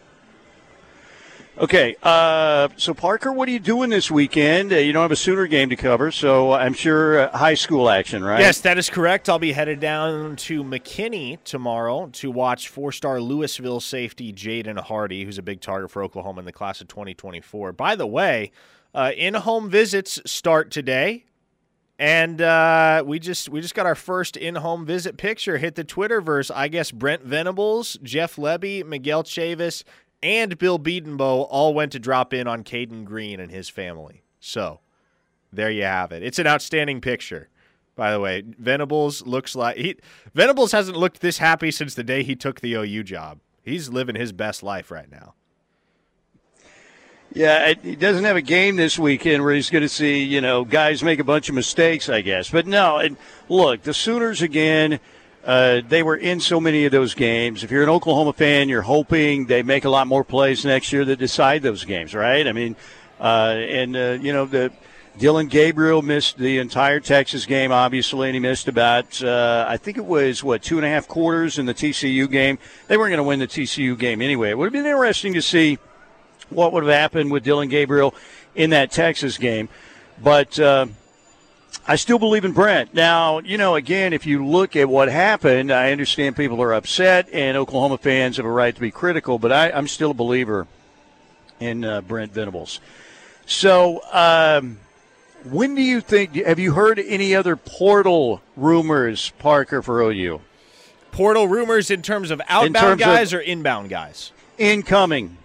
Okay, uh, so Parker, what are you doing this weekend? Uh, you don't have a Sooner game to cover, so I'm sure uh, high school action, right? Yes, that is correct. I'll be headed down to McKinney tomorrow to watch four-star Louisville safety Jaden Hardy, who's a big target for Oklahoma in the class of 2024. By the way, uh, in-home visits start today. And uh, we just we just got our first in-home visit picture hit the Twitterverse. I guess Brent Venables, Jeff Lebby, Miguel Chavis, and Bill Bedenbaugh all went to drop in on Caden Green and his family. So there you have it. It's an outstanding picture. By the way, Venables looks like he Venables hasn't looked this happy since the day he took the OU job. He's living his best life right now. Yeah, he doesn't have a game this weekend where he's going to see, you know, guys make a bunch of mistakes, I guess. But no, and look, the Sooners again, uh, they were in so many of those games. If you're an Oklahoma fan, you're hoping they make a lot more plays next year that decide those games, right? I mean, uh, and uh, you know the Dillon Gabriel missed the entire Texas game, obviously, and he missed about uh, I think it was what two and a half quarters in the TCU game. They weren't going to win the TCU game anyway. It would have been interesting to see what would have happened with Dillon Gabriel in that Texas game, but uh, I still believe in Brent. Now, you know, again, if you look at what happened, I understand people are upset and Oklahoma fans have a right to be critical, but I, am still a believer in uh, Brent Venables. So, um, when do you think? Have you heard any other portal rumors, Parker, for OU? Portal rumors in terms of outbound terms guys of or inbound guys? Incoming.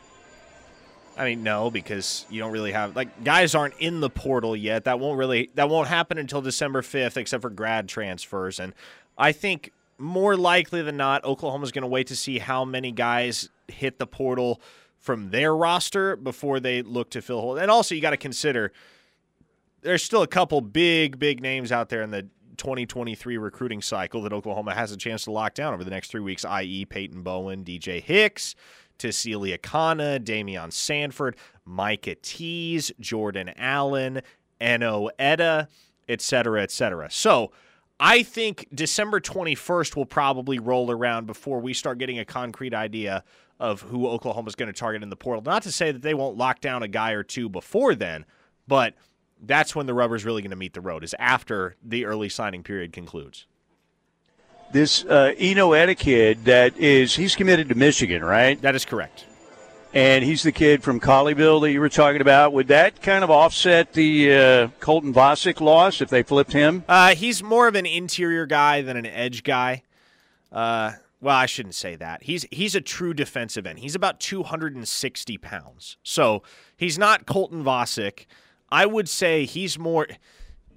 I mean, no, because you don't really have like guys aren't in the portal yet. That won't really that won't happen until December fifth, except for grad transfers. And I think more likely than not, Oklahoma's going to wait to see how many guys hit the portal from their roster before they look to fill holes. And also, you got to consider there's still a couple big, big names out there in the 2023 recruiting cycle that Oklahoma has a chance to lock down over the next three weeks, i.e., Peyton Bowen, DJ Hicks to Celia Kana, Daymion Sanford, Micah Tease, Jordan Allen, Eno Etta, etc., etc. So I think December 21st will probably roll around before we start getting a concrete idea of who Oklahoma's going to target in the portal. Not to say that they won't lock down a guy or two before then, but that's when the rubber's really going to meet the road, is after the early signing period concludes this uh, Eno Etta that is he's committed to Michigan, right? That is correct. And he's the kid from Colleyville that you were talking about. Would that kind of offset the uh, Colton Vasek loss if they flipped him? Uh, he's more of an interior guy than an edge guy. Uh, well, I shouldn't say that. He's he's a true defensive end. He's about 260 pounds, so he's not Colton Vasek. I would say he's more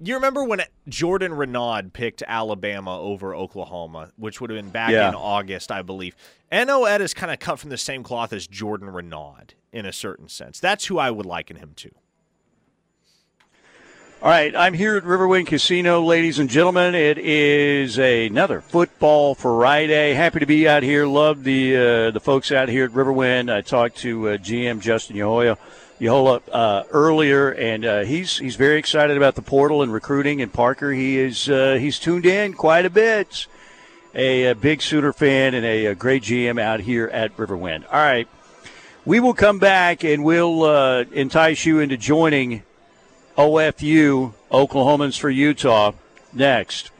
you remember when Jordan Renaud picked Alabama over Oklahoma, which would have been back yeah. in August, I believe. Eno Ed is kind of cut from the same cloth as Jordan Renaud in a certain sense. That's who I would liken him to. All right, I'm here at Riverwind Casino, ladies and gentlemen. It is another football Friday. Happy to be out here. Love the uh, the folks out here at Riverwind. I talked to uh, GM Justin Yahoya Yahola uh, earlier, and uh, he's he's very excited about the portal and recruiting. And Parker, he is uh, he's tuned in quite a bit. A, a big Sooner fan and a, a, great GM out here at Riverwind. All right, we will come back and we'll uh, entice you into joining OFU Oklahomans for Utah next.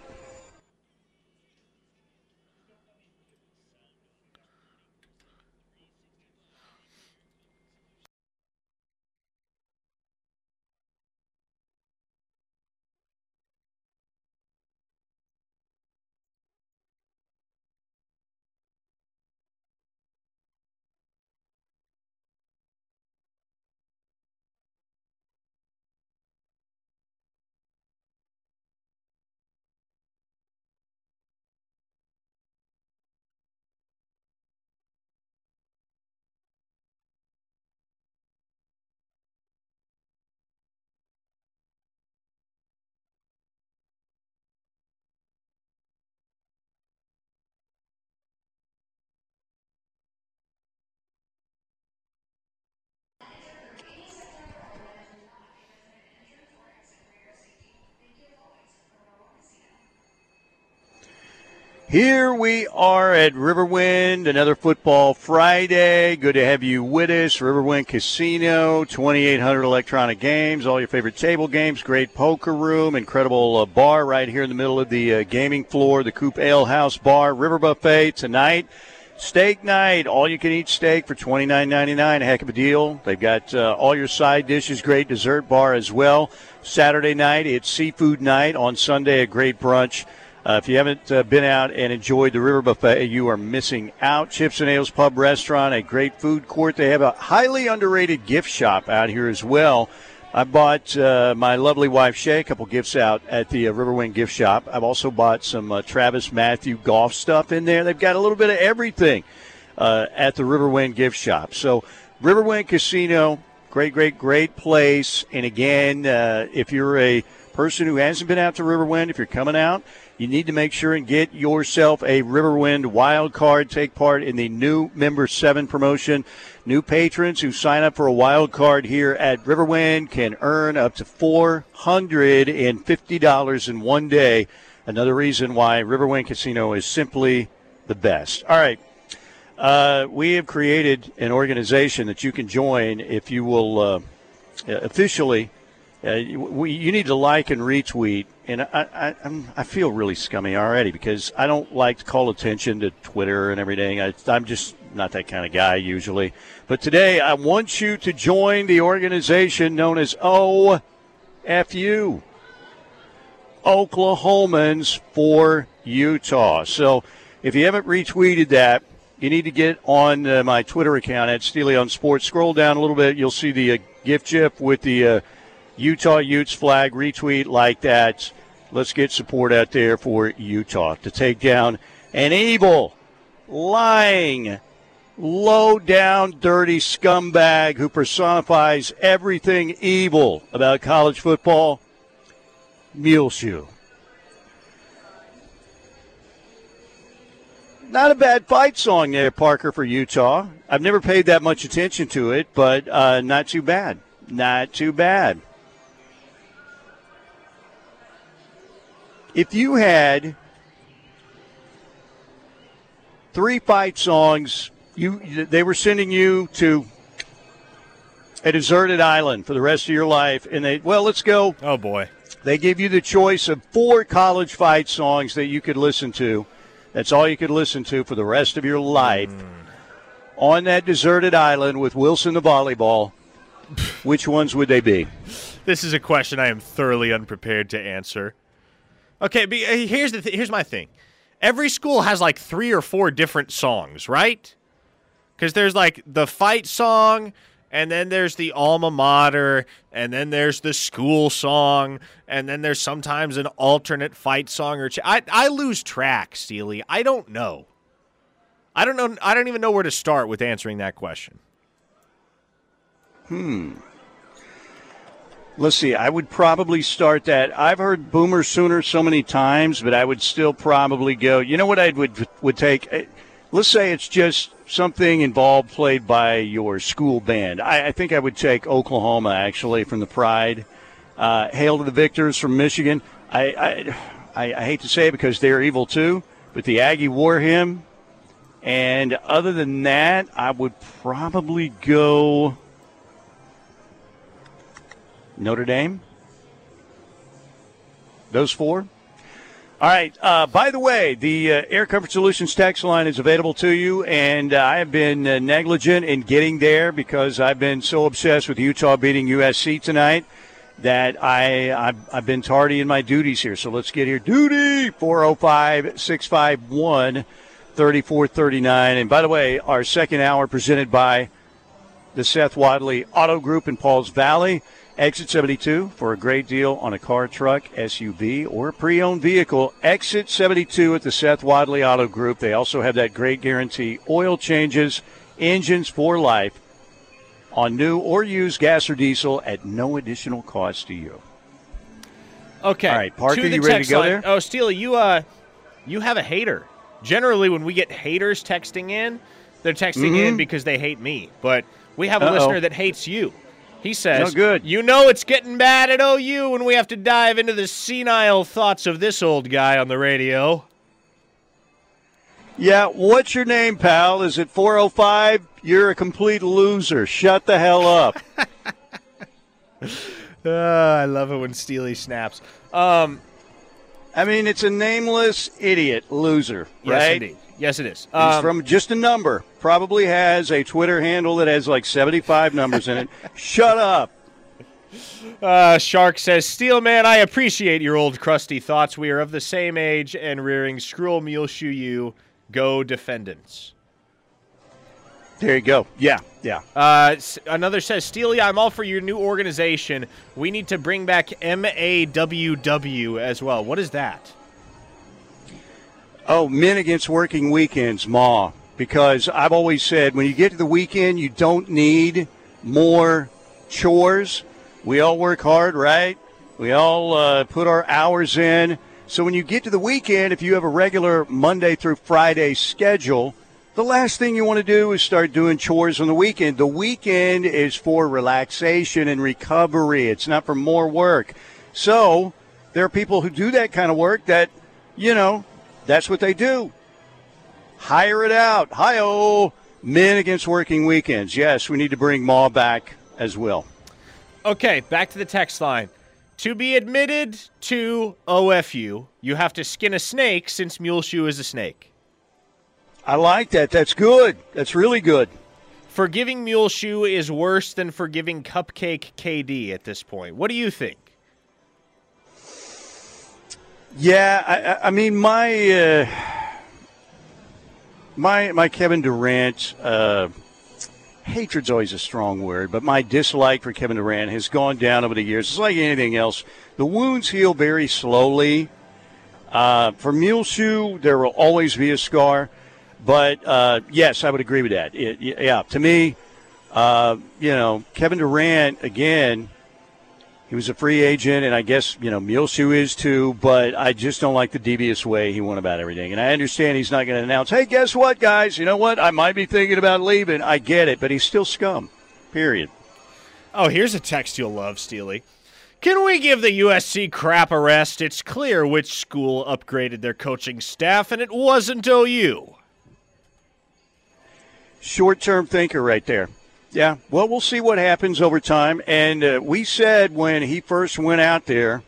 Here we are at Riverwind, another football Friday. Good to have you with us. Riverwind Casino, 2,800 electronic games, all your favorite table games, great poker room, incredible uh, bar right here in the middle of the uh, gaming floor, the Coop Ale House Bar, River Buffet tonight. Steak night, all you can eat steak for twenty nine ninety nine. Heck of a deal. They've got uh, all your side dishes, great dessert bar as well. Saturday night, it's seafood night. On Sunday, a great brunch. Uh, if you haven't uh, been out and enjoyed the River Buffet, you are missing out. Chips and Ales Pub Restaurant, a great food court. They have a highly underrated gift shop out here as well. I bought uh, my lovely wife Shay a couple gifts out at the uh, Riverwind gift shop. I've also bought some uh, TravisMathew golf stuff in there. They've got a little bit of everything uh, at the Riverwind gift shop. So, Riverwind Casino, great, great, great place. And again, if you're a person who hasn't been out to Riverwind, if you're coming out, you need to make sure and get yourself a Riverwind wild card. Take part in the new Member 7 promotion. New patrons who sign up for a wild card here at Riverwind can earn up to $450 in one day. Another reason why Riverwind Casino is simply the best. All right. Uh, we have created an organization that you can join if you will uh, officially. Uh, we, you need to like and retweet and I, I, I'm, I feel really scummy already because I don't like to call attention to Twitter and everything. I, I'm just not that kind of guy usually. But today, I want you to join the organization known as OFU, Oklahomans for Utah. So if you haven't retweeted that, you need to get on uh, my Twitter account at Steely on Sports. Scroll down a little bit, you'll see the uh, gift gif with the uh, Utah Utes flag. Retweet like that. Let's get support out there for Utah to take down an evil, lying, low down, dirty scumbag who personifies everything evil about college football, Muleshoe. Not a bad fight song there, Parker, for Utah. I've never paid that much attention to it, but uh, not too bad. Not too bad. If you had three fight songs, you they were sending you to a deserted island for the rest of your life, and they well, let's go. Oh boy, they give you the choice of four college fight songs that you could listen to. That's all you could listen to for the rest of your life mm. on that deserted island with Wilson the volleyball. [laughs] Which ones would they be? This is a question I am thoroughly unprepared to answer. Okay, but uh, here's the th- here's my thing. Every school has like three or four different songs, right? Because there's like the fight song, and then there's the alma mater, and then there's the school song, and then there's sometimes an alternate fight song or ch- I I lose track, Steely. I don't know. I don't know. I don't even know where to start with answering that question. Hmm. Let's see. I would probably start that. I've heard Boomer Sooner so many times, but I would still probably go. You know what I would would take? Eh, let's say it's just something involved played by your school band. I, I think I would take Oklahoma actually from the Pride. Uh, Hail to the Victors from Michigan. I, I I hate to say it because they're evil too, but the Aggie War Hymn. And other than that, I would probably go. Notre Dame. Those four. All right. Uh, by the way, the uh, Air Comfort Solutions text line is available to you, and uh, I have been uh, negligent in getting there because I've been so obsessed with Utah beating USC tonight that I I've, I've been tardy in my duties here. So let's get here. Duty 405 651 3439. And by the way, our second hour presented by the Seth Wadley Auto Group in Pauls Valley. Exit 72 for a great deal on a car, truck, SUV, or pre owned vehicle. Exit 72 at the Seth Wadley Auto Group. They also have that great guarantee oil changes, engines for life on new or used gas or diesel at no additional cost to you. Okay. All right, Parker, you ready to go line. there? Oh, Steely, you uh, you have a hater. Generally, when we get haters texting in, they're texting mm-hmm. in because they hate me. But we have a Uh-oh. listener that hates you. He says, no good. You know it's getting bad at OU when we have to dive into the senile thoughts of this old guy on the radio. Yeah, what's your name, pal? Is it 405? You're a complete loser. Shut the hell up. Uh, [laughs] I love it when Steely snaps. Um, I mean, it's a nameless idiot loser, yes, right? indeed. Yes, it is. He's Um, from just a number. Probably has a Twitter handle that has like 75 numbers in it. [laughs] Shut up. Uh, Shark says, Steelman, I appreciate your old crusty thoughts. We are of the same age and rearing Skrull Muleshoe you. Go defendants. There you go. Yeah, yeah. Uh, another says, Steely, I'm all for your new organization. We need to bring back MAWW as well. What is that? Oh, men against working weekends, Ma. Because I've always said when you get to the weekend, you don't need more chores. We all work hard, right? We all uh, put our hours in. So when you get to the weekend, if you have a regular Monday through Friday schedule, the last thing you want to do is start doing chores on the weekend. The weekend is for relaxation and recovery, it's not for more work. So there are people who do that kind of work that, you know, that's what they do. Hire it out. Hi oh, men against working weekends. Yes, we need to bring Ma back as well. Okay, back to the text line. To be admitted to OFU, you have to skin a snake since Muleshoe is a snake. I like that. That's good. That's really good. Forgiving Muleshoe is worse than forgiving Cupcake KD at this point. What do you think? Yeah, I, I- mean my uh, my my Kevin Durant uh, hatred's always a strong word, but my dislike for Kevin Durant has gone down over the years. It's like anything else; the wounds heal very slowly. Uh, for Muleshoe, there will always be a scar, but uh, yes, I would agree with that. It, yeah, to me, uh, you know, Kevin Durant again. He was a free agent, and I guess you know Muleshoe is too. But I just don't like the devious way he went about everything. And I understand he's not going to announce, "Hey, guess what, guys? You know what? I might be thinking about leaving." I get it, but he's still scum. Period. Oh, here's a text you'll love, Steely. Can we give the USC crap a rest? It's clear which school upgraded their coaching staff, and it wasn't OU. Short-term thinker, right there. Yeah. Well, we'll see what happens over time. And uh, we said when he first went out there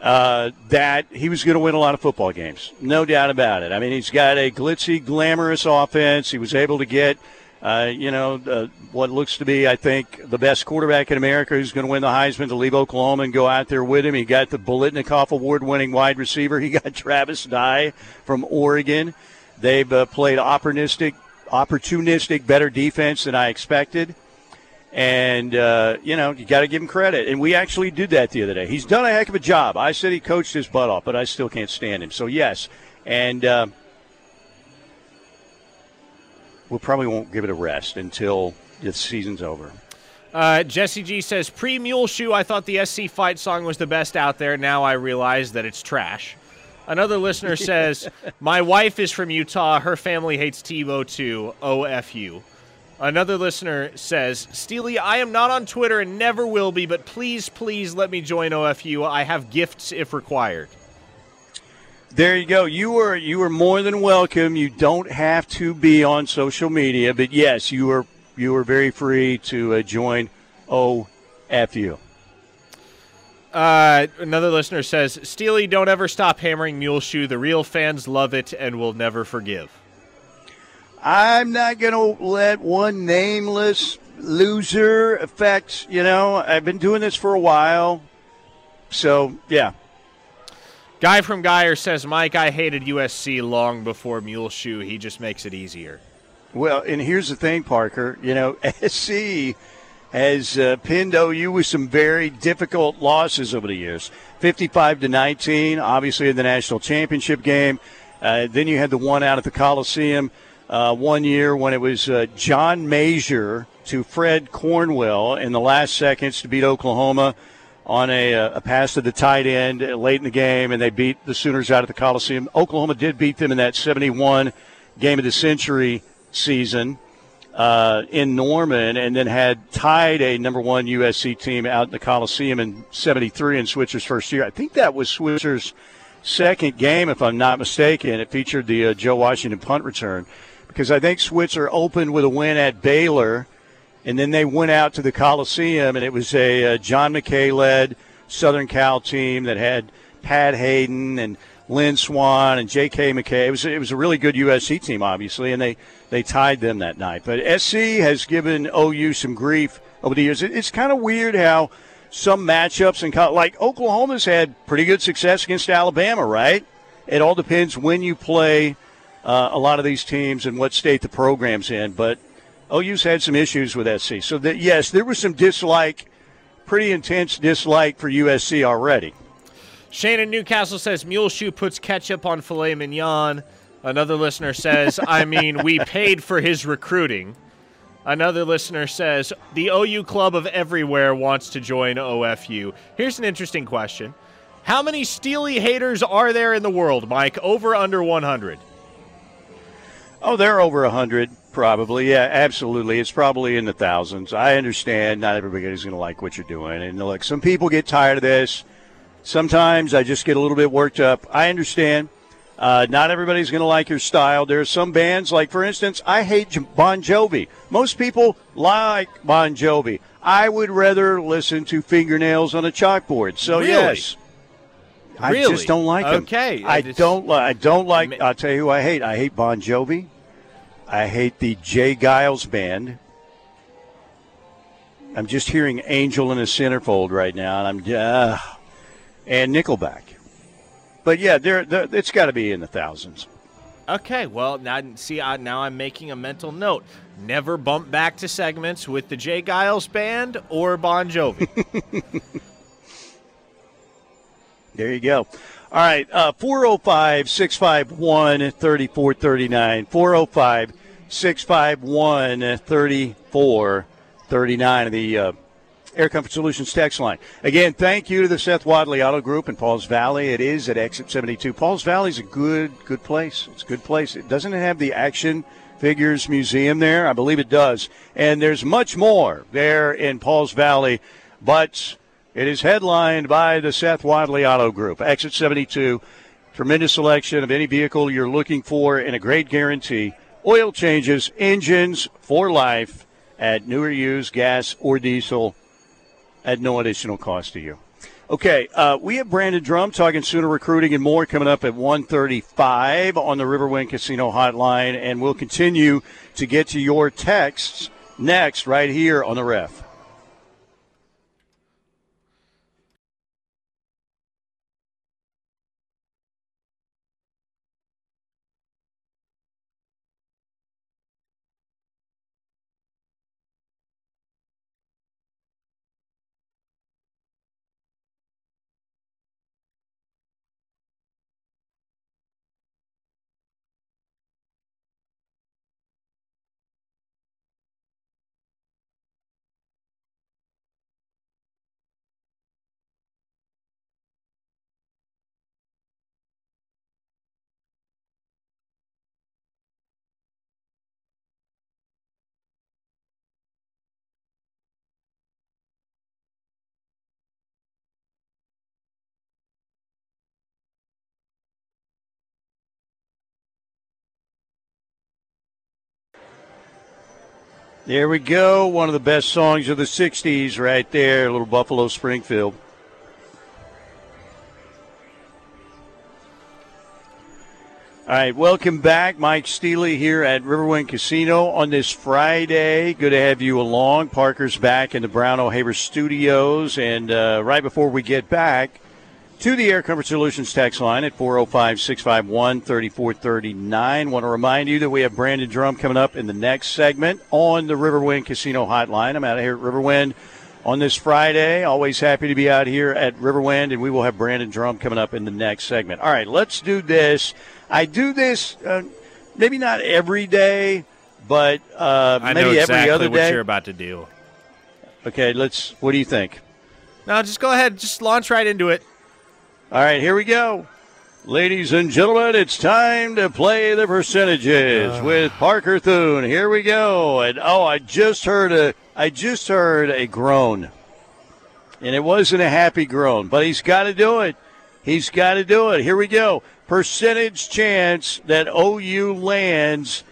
uh, that he was going to win a lot of football games. No doubt about it. I mean, he's got a glitzy, glamorous offense. He was able to get, uh, you know, uh, what looks to be, I think, the best quarterback in America who's going to win the Heisman to leave Oklahoma and go out there with him. He got the Biletnikoff Award-winning wide receiver. [laughs] He got Travis Dye from Oregon. They've uh, played opportunistic, opportunistic, better defense than I expected. And, uh, you know, you got to give him credit. And we actually did that the other day. He's done a heck of a job. I said he coached his butt off, but I still can't stand him. So, yes. And uh, we probably won't give it a rest until the season's over. Uh, Jesse G says, pre Muleshoe, I thought the SC fight song was the best out there. Now I realize that it's trash. Another listener [laughs] says, My wife is from Utah. Her family hates Tebow too. OFU. Another listener says, Steely, I am not on Twitter and never will be, but please, please let me join OFU. I have gifts if required. There you go. You are you are more than welcome. You don't have to be on social media, but yes, you are you are very free to uh, join OFU. Uh, another listener says, Steely, don't ever stop hammering Muleshoe. The real fans love it and will never forgive. I'm not going to let one nameless loser affect, you know, I've been doing this for a while. So, yeah. Guy from Geyer says, Mike, I hated USC long before Muleshoe. He just makes it easier. Well, and here's the thing, Parker. You know, [laughs] SC has uh, pinned OU with some very difficult losses over the years. 55 to 19, obviously in the national championship game. Uh, then you had the one out at the Coliseum uh, one year when it was uh, John Mazur to Fred Cornwell in the last seconds to beat Oklahoma on a, uh, a pass to the tight end late in the game, and they beat the Sooners out at the Coliseum. Oklahoma did beat them in that 71 game of the century season uh, in Norman, and then had tied a number one USC team out in the Coliseum in '73 in Switzer's first year. I think that was Switzer's second game, if I'm not mistaken. It featured the uh, Joe Washington punt return because I think Switzer opened with a win at Baylor, and then they went out to the Coliseum, and it was a uh, John McKay led Southern Cal team that had Pat Haden and Lynn Swann and J.K. McKay. It was it was a really good USC team, obviously, and they they tied them that night. But SC has given OU some grief over the years. It's kind of weird how some matchups and like Oklahoma's had pretty good success against Alabama, right? It all depends when you play uh, a lot of these teams and what state the program's in. But OU's had some issues with SC, so that yes, there was some dislike, pretty intense dislike for USC already. Shannon Newcastle says Muleshoe puts ketchup on filet mignon. Another listener says, I mean, we paid for his recruiting. Another listener says, the OU club of everywhere wants to join OFU. Here's an interesting question How many Steely haters are there in the world, Mike? Over under 100? Oh, they're over 100, probably. Yeah, absolutely. It's probably in the thousands. I understand not everybody's going to like what you're doing. And look, some people get tired of this. Sometimes I just get a little bit worked up. I understand. Uh, not everybody's going to like your style. There are some bands, like for instance, I hate Bon Jovi. Most people like Bon Jovi. I would rather listen to Fingernails on a Chalkboard. So really? yes, really? I just don't like them. Okay, I, just, don't. Li- I don't like. I'll tell you who I hate. I hate Bon Jovi. I hate the J. Geils band. I'm just hearing Angel in a Centerfold right now, and I'm uh, and Nickelback. But yeah, there, it's got to be in the thousands. Okay, well now see I, now I'm making a mental note. Never bump back to segments with the J. Geils band or Bon Jovi. [laughs] there you go. All right, uh, 405 651 3439. 405 651 3439. The uh, Air Comfort Solutions text line. Again, thank you to the Seth Wadley Auto Group in Pauls Valley. It is at exit 72. Pauls Valley is a good, good place. It's a good place. It doesn't have the action figures museum there. I believe it does. And there's much more there in Pauls Valley, but it is headlined by the Seth Wadley Auto Group. Exit 72. Tremendous selection of any vehicle you're looking for and a great guarantee. Oil changes, engines for life at newer used gas or diesel at no additional cost to you. Okay, uh, we have Brandon Drum talking Sooner recruiting and more coming up at 1:35 on the Riverwind Casino Hotline, and we'll continue to get to your texts next right here on the Ref. There we go. One of the best songs of the 60s right there, little Buffalo Springfield. All right, welcome back. Mike Steely here at Riverwind Casino on this Friday. Good to have you along. Parker's back in the Brown O'Haver studios. And uh, right before we get back, to the Air Comfort Solutions text line at 405 651 3439. Want to remind you that we have Brandon Drum coming up in the next segment on the Riverwind Casino Hotline. I'm out of here at Riverwind on this Friday. Always happy to be out here at Riverwind, and we will have Brandon Drum coming up in the next segment. All right, let's do this. I do this uh, maybe not every day, but uh, maybe exactly every other what day. you're about to do. Okay, let's. What do you think? No, just go ahead. Just launch right into it. All right, here we go. Ladies and gentlemen, it's time to play the percentages uh. with Parker Thune. Here we go. And oh, I just heard a I just heard a groan. And it wasn't a happy groan, but he's got to do it. He's got to do it. Here we go. Percentage chance that OU lands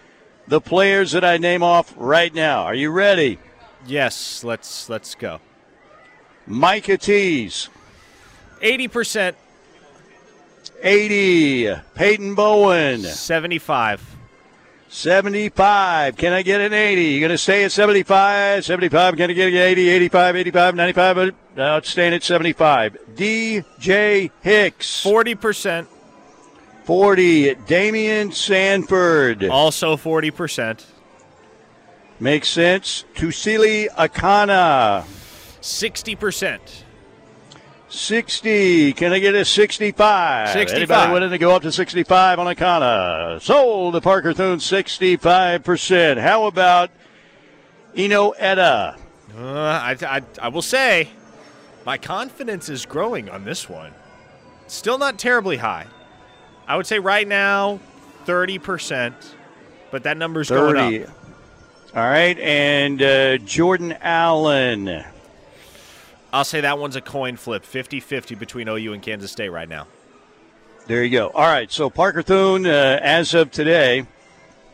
the players that I name off right now. Are you ready? Yes, let's let's go. Micah Tease. 80%. 80. Peyton Bowen. 75. 75. Can I get an 80? You're going to stay at 75? 75. Can I get an 80? 85, 85, 95? No, it's staying at 75. DJ Hicks. 40%. 40. Daymion Sanford. Also 40%. Makes sense. Tausili Akana. 60%. 60. Can I get a 65? 65. Anybody willing to go up to 65 on Akana? Sold to Parker Thune, 65%. How about Eno Etta? Uh, I, I, I will say, my confidence is growing on this one. Still not terribly high. I would say right now, 30%, but that number's 30. going up. All right. And uh, Jordan Allen. I'll say that one's a coin flip 50 50 between OU and Kansas State right now. There you go. All right. So Parker Thune, uh, as of today,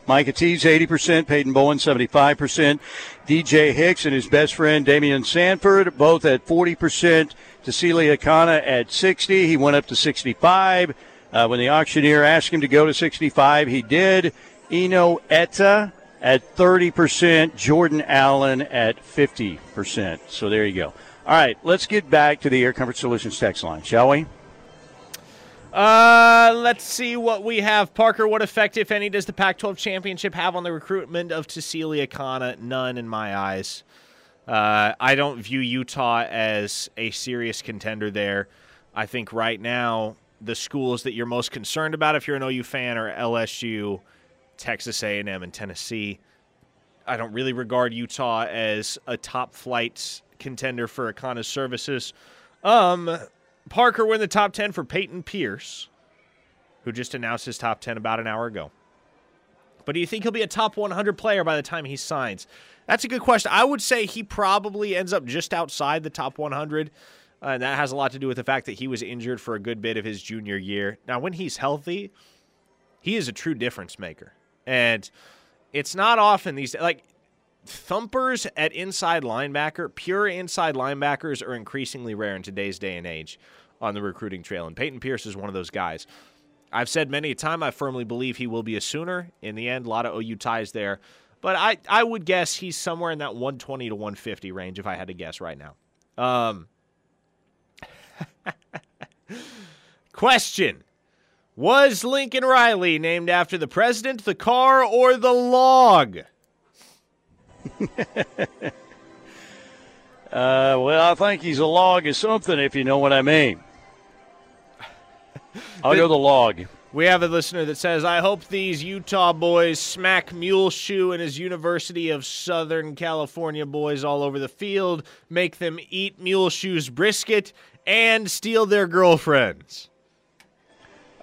Micah Tease, 80%, Peyton Bowen, 75%, DJ Hicks and his best friend Daymion Sanford, both at 40%, Tausili Akana at 60. He went up to 65. Uh, when the auctioneer asked him to go to 65, he did. Eno Etta at 30%, Jordan Allen at 50%. So there you go. All right, let's get back to the Air Comfort Solutions text line, shall we? Uh, let's see what we have. Parker, what effect, if any, does the Pac 12 championship have on the recruitment of Tausili Akana? None in my eyes. Uh, I don't view Utah as a serious contender there. I think right now, the schools that you're most concerned about if you're an OU fan are LSU, Texas A&M, and Tennessee. I don't really regard Utah as a top flight contender for Akana's services. Um, Parker win the top 10 for Peyton Pierce, who just announced his top 10 about an hour ago. But do you think he'll be a top 100 player by the time he signs? That's a good question. I would say he probably ends up just outside the top 100. Uh, and that has a lot to do with the fact that he was injured for a good bit of his junior year. Now, when he's healthy, he is a true difference maker. And it's not often these, like, thumpers at inside linebacker, pure inside linebackers are increasingly rare in today's day and age on the recruiting trail. And Peyton Pierce is one of those guys. I've said many a time I firmly believe he will be a Sooner. In the end, a lot of OU ties there. But I, I would guess he's somewhere in that 120 to 150 range if I had to guess right now. Um, [laughs] question Was Lincoln Riley named after the president, the car, or the log? Uh, well, I think he's a log of something, if you know what I mean. I'll go the log. We have a listener that says, I hope these Utah boys smack Muleshoe and his University of Southern California boys all over the field, make them eat Muleshoe's brisket, and steal their girlfriends.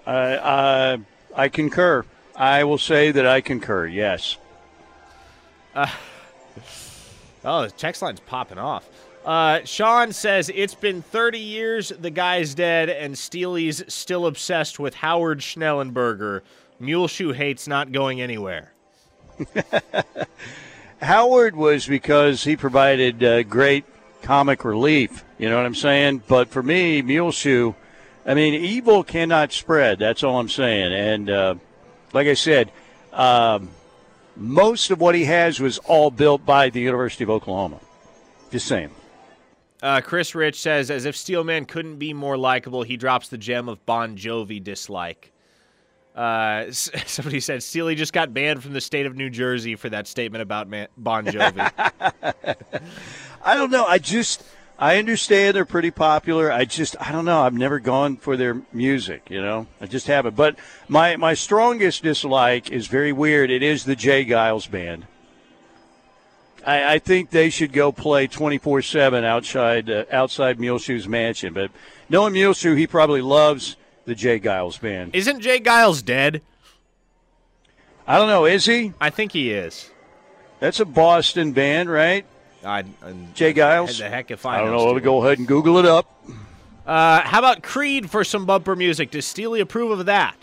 Uh, uh, I concur. I will say that I concur, yes. Oh, the text line's popping off. Uh, Sean says it's been 30 years, the guy's dead, and Steely's still obsessed with Howard Schnellenberger. Muleshoe hates not going anywhere. [laughs] Howard was because he provided uh, great comic relief. You know what I'm saying? But for me, Muleshoe, I mean, evil cannot spread. That's all I'm saying. And uh, like I said, um, most of what he has was all built by the University of Oklahoma. Just saying. Uh, Chris Rich says, as if Steelman couldn't be more likable, he drops the gem of Bon Jovi dislike. Uh, s- [laughs] somebody said Steely just got banned from the state of New Jersey for that statement about Man- Bon Jovi. [laughs] I don't know. I just I understand they're pretty popular. I just I don't know. I've never gone for their music. You know, I just haven't. But my my strongest dislike is very weird. It is the J. Geils band. I, I think they should go play twenty four seven outside uh, outside Muleshoe's mansion. But knowing Muleshoe, he probably loves the J. Geils band. Isn't J. Geils dead? I don't know. Is he? I think he is. That's a Boston band, right? I, I, J. Geils. The heck if I, I don't know. Stu. I'll go ahead and Google it up. Uh, how about Creed for some bumper music? Does Steely approve of that?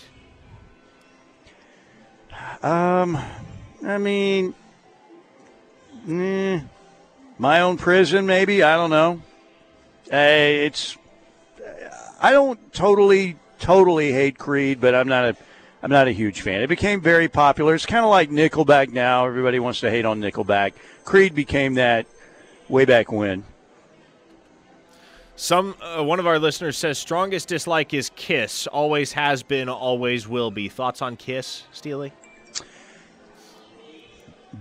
Um, I mean, eh, my own prison, maybe. I don't know. Uh, it's. I don't totally, totally hate Creed, but I'm not a. I'm not a huge fan. It became very popular. It's kind of like Nickelback now. Everybody wants to hate on Nickelback. Creed became that way back when. Some uh, one of our listeners says strongest dislike is Kiss. Always has been, always will be. Thoughts on Kiss, Steely?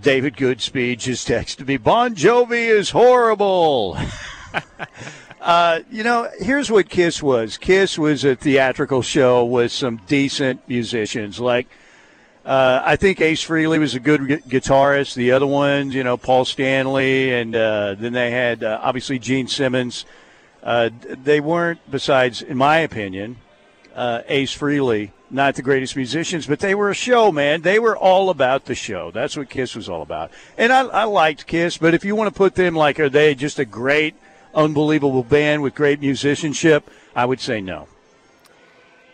David Goodspeed just texted me, Bon Jovi is horrible. [laughs] uh, you know, here's what Kiss was. Kiss was a theatrical show with some decent musicians. Like, uh, I think Ace Frehley was a good gu- guitarist. The other ones, you know, Paul Stanley, and uh, then they had uh, obviously Gene Simmons. Uh, they weren't, besides, in my opinion, uh, Ace Frehley, not the greatest musicians, but they were a show, man. They were all about the show. That's what Kiss was all about. And I, I liked Kiss, but if you want to put them like, are they just a great, unbelievable band with great musicianship? I would say no.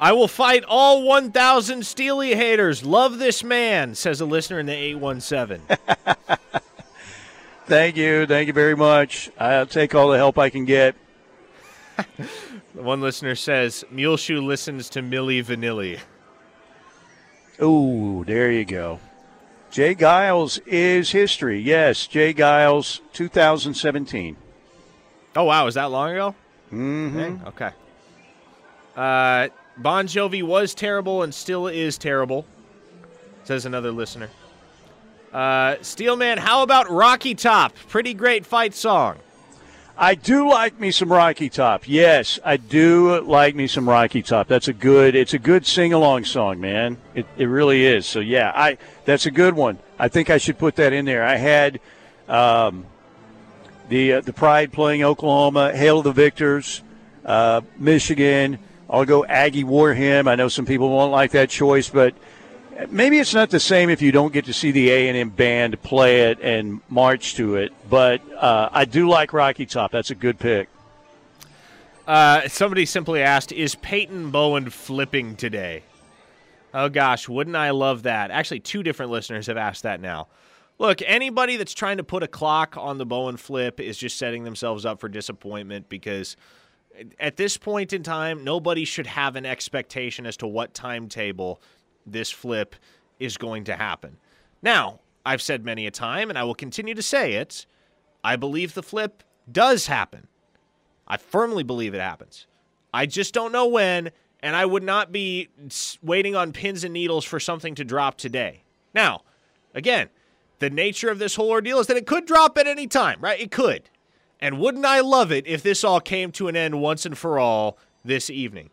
I will fight all 1,000 Steely haters. Love this man, says a listener in the 817. [laughs] Thank you. Thank you very much. I'll take all the help I can get. [laughs] One listener says Muleshoe listens to Milli Vanilli. Ooh, there you go. J. Geils is history. Yes, J. Geils, 2017. Oh wow, Is that long ago? Mm-hmm. Okay. Uh, bon Jovi was terrible and still is terrible, says another listener. Uh, Steelman, how about Rocky Top? Pretty great fight song. I do like me some Rocky Top. Yes, I do like me some Rocky Top. That's a good. It's a good sing along song, man. It it really is. So yeah, I that's a good one. I think I should put that in there. I had um, the uh, the Pride playing Oklahoma, Hail the Victors, uh, Michigan. I'll go Aggie War Hymn. I know some people won't like that choice, but maybe it's not the same if you don't get to see the A and M band play it and march to it. But uh, I do like Rocky Top. That's a good pick. Uh, somebody simply asked, "Is Peyton Bowen flipping today?" Oh gosh, wouldn't I love that? Actually, two different listeners have asked that now. Look, anybody that's trying to put a clock on the Bowen flip is just setting themselves up for disappointment because at this point in time, nobody should have an expectation as to what timetable this flip is going to happen. Now, I've said many a time, and I will continue to say it, I believe the flip does happen. I firmly believe it happens. I just don't know when, and I would not be waiting on pins and needles for something to drop today. Now, again, the nature of this whole ordeal is that it could drop at any time, right? It could. And wouldn't I love it if this all came to an end once and for all this evening?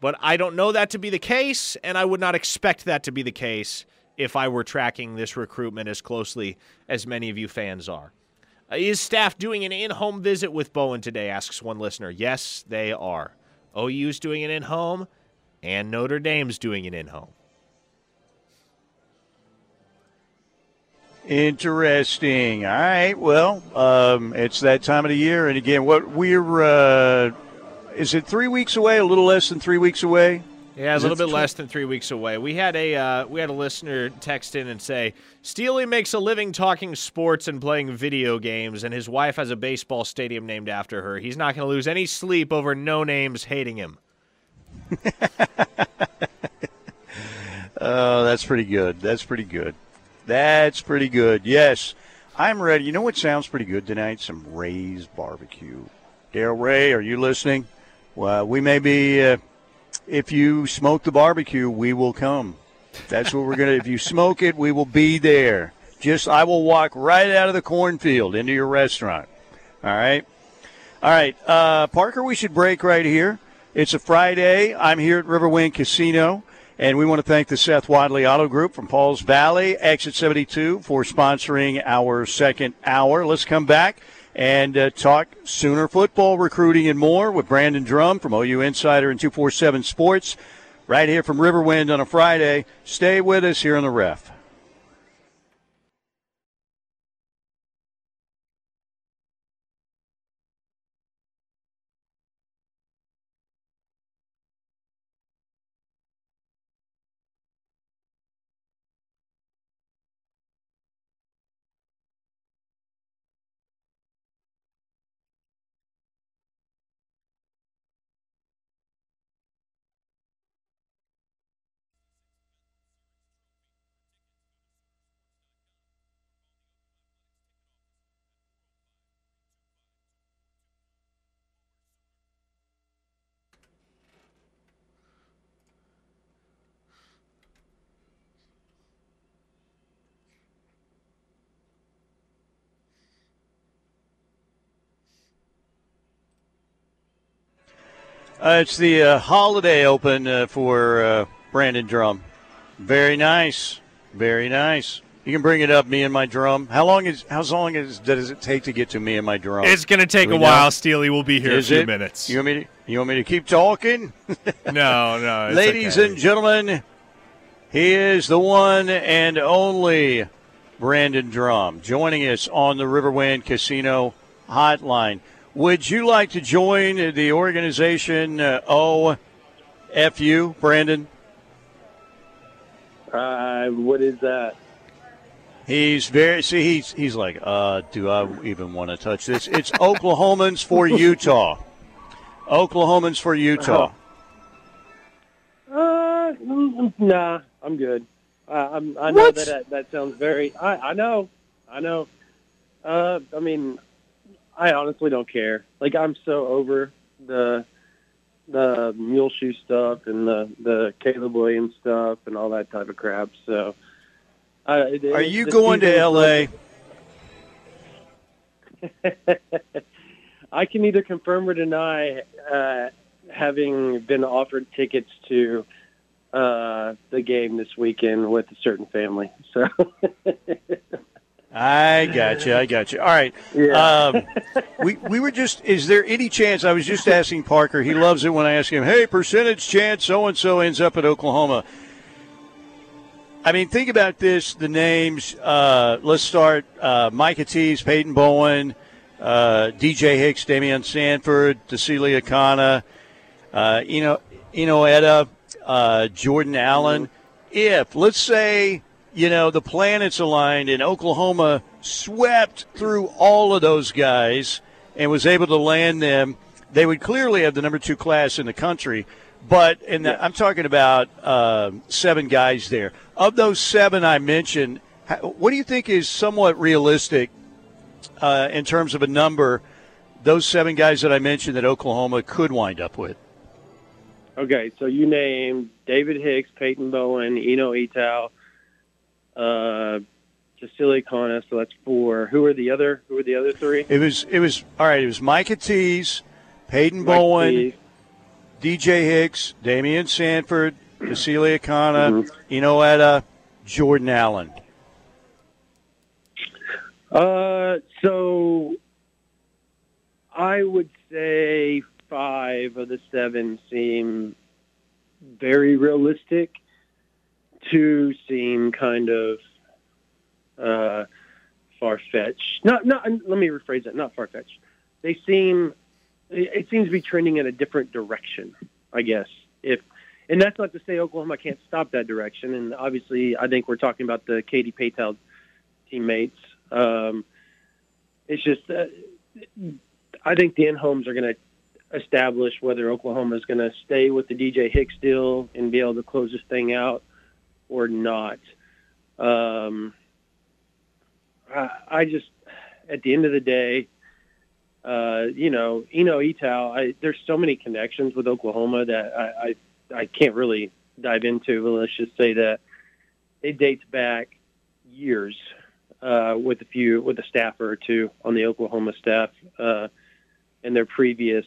But I don't know that to be the case, and I would not expect that to be the case if I were tracking this recruitment as closely as many of you fans are. Uh, is staff doing an in home visit with Bowen today? asks one listener. Yes, they are. OU's doing it in home, and Notre Dame's doing it in home. Interesting. All right. Well, um, it's that time of the year, and again, what we're uh, is it three weeks away? A little less than three weeks away. Yeah, a little bit less than three weeks away. We had a uh, we had a listener text in and say Steely makes a living talking sports and playing video games, and his wife has a baseball stadium named after her. He's not going to lose any sleep over no names hating him. [laughs] Oh, that's pretty good. That's pretty good. That's pretty good. Yes, I'm ready. You know what sounds pretty good tonight? Some Ray's barbecue. Dale Ray, are you listening? Well, we may be. Uh, if you smoke the barbecue, we will come. That's what we're gonna. if you smoke it, we will be there. Just I will walk right out of the cornfield into your restaurant. All right. All right, uh, Parker. We should break right here. It's a Friday. I'm here at Riverwind Casino. And we want to thank the Seth Wadley Auto Group from Pauls Valley, Exit 72, for sponsoring our second hour. Let's come back and uh, talk Sooner football, recruiting, and more with Brandon Drum from OU Insider and 247 Sports right here from Riverwind on a Friday. Stay with us here on the ref. Uh, it's the uh, holiday open uh, for uh, Brandon Drum. Very nice. Very nice. You can bring it up, me and my drum. How long is how long is does it take to get to me and my drum? It's going to take a we while, know? Steely. We'll be here Is in a few it? minutes. You want me to you want me to keep talking? [laughs] no, no. it's Ladies okay. and gentlemen, he is the one and only Brandon Drum joining us on the Riverwind Casino Hotline. Would you like to join the organization uh, OFU, Brandon? Uh, what is that? He's very see he's he's like, uh, do I even want to touch this? It's Oklahomans for [laughs] Utah. Oklahomans for Utah. Uh, mm, nah, I'm good. Uh, I'm, I know What? that, that that sounds very. I I know, I know. Uh, I mean, I honestly don't care. Like I'm so over the the Muleshoe stuff and the the Caleb Williams stuff and all that type of crap. So, uh, it- Are you going to LA? [laughs] I can either confirm or deny uh, having been offered tickets to uh, the game this weekend with a certain family. So, [laughs] I got you. I got you. All right. yeah. Um, [laughs] we we were just. Is there any chance? I was just asking Parker. He loves it when I ask him, "Hey, percentage chance so and so ends up at Oklahoma." I mean, think about this. The names. Uh, let's start. Uh, Micah Tease, Peyton Bowen, uh, DJ Hicks, Daymion Sanford, Tausili Akana, uh, Eno Eno Etta, uh, Jordan Allen. If let's say you know the planets aligned and Oklahoma swept through all of those guys and was able to land them, they would clearly have the number two class in the country. But and I'm talking about uh, seven guys there. Of those seven I mentioned, what do you think is somewhat realistic uh, in terms of a number? Those seven guys that I mentioned that Oklahoma could wind up with. okay, so you named David Hicks, Peyton Bowen, Eno Etta, uh, Tausili Akana. So that's four. Who are the other? Who are the other three? It was it was all right. It was Micah Tease, Peyton Mike Bowen, Tease. DJ Hicks, Daymion Sanford, Tausili Akana, Mhm. Enoetta, Jordan Allen. Uh, so I would say five of the seven seem very realistic. Two seem kind of uh, far fetched. Not, not. Let me rephrase that. Not far fetched. They seem. It seems to be trending in a different direction. I guess if. And that's not to say Oklahoma can't stop that direction. And obviously, I think we're talking about the Katy Paetow teammates. Um, it's just, uh, I think the in-homes are going to establish whether Oklahoma is going to stay with the DJ Hicks deal and be able to close this thing out or not. Um, I, I just, at the end of the day, uh, you know, Eno Etta, I, there's so many connections with Oklahoma that I, I, I can't really dive into. But let's just say that it dates back years uh, with a few with a staffer or two on the Oklahoma staff uh, in their previous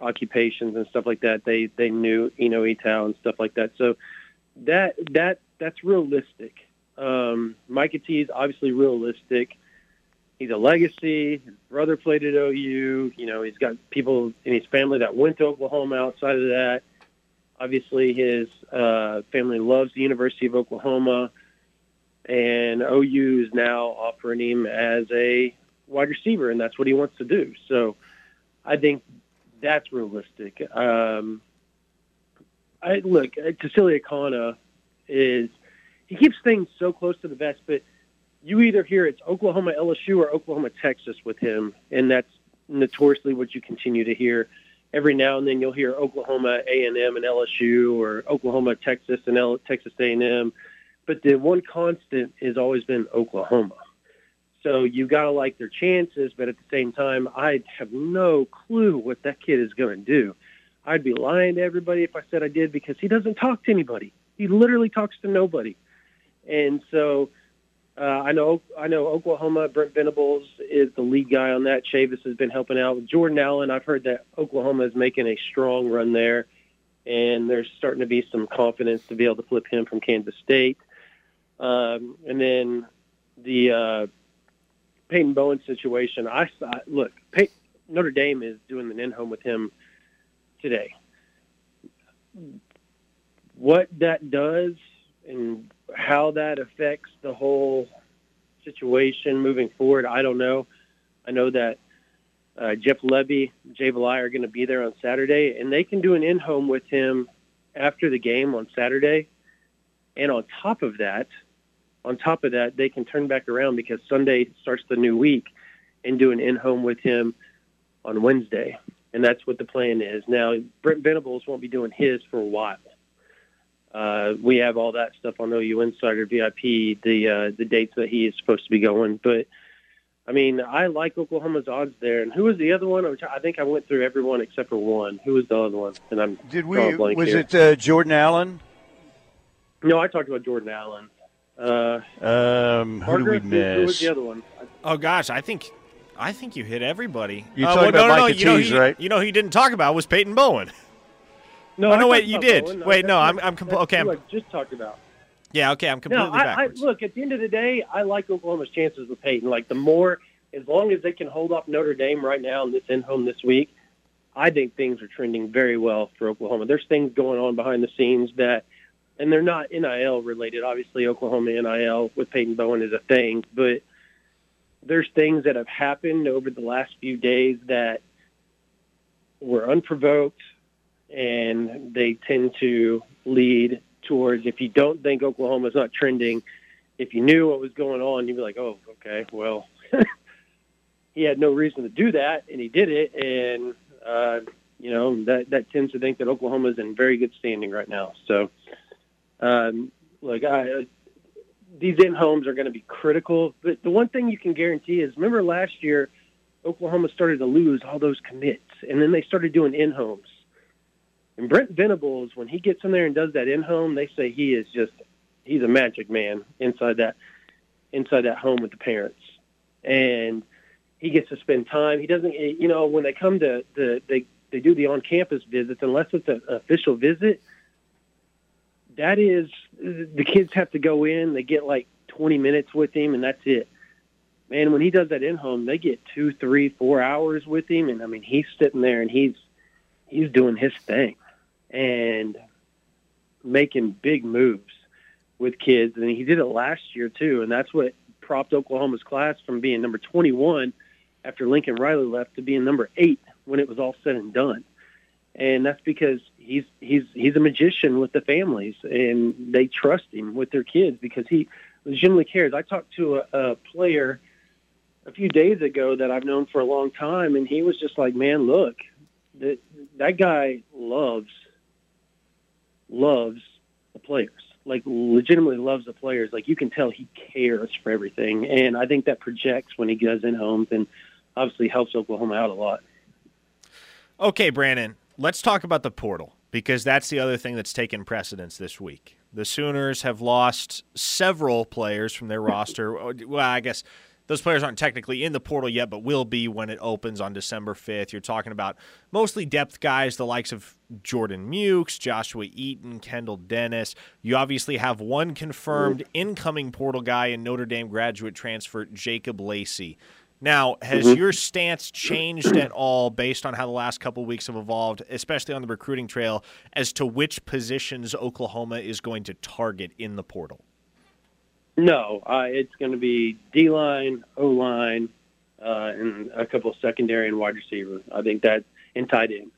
occupations and stuff like that. They they knew Eno Etta and stuff like that. So that that that's realistic. Um, Micah T is obviously realistic. He's a legacy. His brother played at OU. You know, he's got people in his family that went to Oklahoma. Outside of that, obviously his uh, family loves the University of Oklahoma and OU is now offering him as a wide receiver, and that's what he wants to do. So I think that's realistic. Um, I look, uh, Tausili Akana is he keeps things so close to the vest, but you either hear it's Oklahoma LSU or Oklahoma Texas with him, and that's notoriously what you continue to hear. Every now and then you'll hear Oklahoma A and M and LSU or Oklahoma Texas and L- Texas A and M but the one constant has always been Oklahoma. So you got to like their chances, but at the same time, I have no clue what that kid is going to do. I'd be lying to everybody if I said I did because he doesn't talk to anybody. He literally talks to nobody. And so Uh, I know I know Oklahoma. Brent Venables is the lead guy on that. Chavis has been helping out. With Jordan Allen. I've heard that Oklahoma is making a strong run there, and there's starting to be some confidence to be able to flip him from Kansas State. Um, and then the uh, Peyton Bowen situation. I, look. Pey- Notre Dame is doing an in-home with him today. What that does and how that affects the whole situation moving forward, I don't know. I know that uh, Jeff Lebby, Jay Valai are going to be there on Saturday, and they can do an in-home with him after the game on Saturday. And on top of that, on top of that, they can turn back around because Sunday starts the new week and do an in-home with him on Wednesday. And that's what the plan is. Now, Brent Venables won't be doing his for a while. Uh, we have all that stuff on OU Insider VIP, the uh, the dates that he is supposed to be going. But I mean, I like Oklahoma's odds there. And who was the other one? I think I went through everyone except for one. Who was the other one? And I'm did we? Was here. it uh, Jordan Allen? No, I talked about Jordan Allen. Uh, um, who Parker, did we miss? Who was the other one? Oh gosh, I think I think you hit everybody. You uh, talking well, about no, no, Micah you know, he, right? You know, he didn't talk about was Peyton Bowen. No, Oh, no, wait, you did. Bowen. Wait, no, I'm- I'm compl- okay, I'm- I just talked about. Yeah, okay, I'm completely No, I, I look at the end of the day, I like Oklahoma's chances with Peyton. Like the more, as long as they can hold off Notre Dame right now in this in home this week, I think things are trending very well for Oklahoma. There's things going on behind the scenes that, and they're not NIL related. Obviously, Oklahoma NIL with Peyton Bowen is a thing, but there's things that have happened over the last few days that were unprovoked, and they tend to lead towards if you don't think Oklahoma's not trending, if you knew what was going on, you'd be like, oh, okay, well, [laughs] he had no reason to do that, and he did it, and uh, you know that that tends to think that Oklahoma's in very good standing right now. So, um, like I, these in homes are going to be critical. But the one thing you can guarantee is, remember last year, Oklahoma started to lose all those commits, and then they started doing in homes. And Brent Venables, when he gets in there and does that in home, they say he is just he's a magic man inside that inside that home with the parents, and he gets to spend time. He doesn't, you know, when they come to the they they do the on campus visits, unless it's an official visit. That is, the kids have to go in. They get like 20 minutes with him, and that's it. Man, when he does that in home, they get two, three, four hours with him, and I mean, he's sitting there and he's he's doing his thing and making big moves with kids. And he did it last year too, and that's what propped Oklahoma's class from being number 21 after Lincoln Riley left to being number eight when it was all said and done. And that's because he's he's he's a magician with the families, and they trust him with their kids because he legitimately cares. I talked to a, a player a few days ago that I've known for a long time, and he was just like, "Man, look, that that guy loves loves the players. Like legitimately loves the players. Like you can tell he cares for everything, and I think that projects when he goes in homes, and obviously helps Oklahoma out a lot. Okay, Brandon, let's talk about the portal because that's the other thing that's taken precedence this week. The Sooners have lost several players from their [laughs] roster. Well, I guess those players aren't technically in the portal yet, but will be when it opens on December 5th. You're talking about mostly depth guys, the likes of Jordan Mukes, Joshua Eaton, Kendall Dennis. You obviously have one confirmed incoming portal guy in Notre Dame graduate transfer, Jacob Lacey. Now, has Mm-hmm. your stance changed at all based on how the last couple weeks have evolved, especially on the recruiting trail, as to which positions Oklahoma is going to target in the portal? No, uh, it's going to be D line, O line, uh, and a couple secondary and wide receiver. I think that and tight end.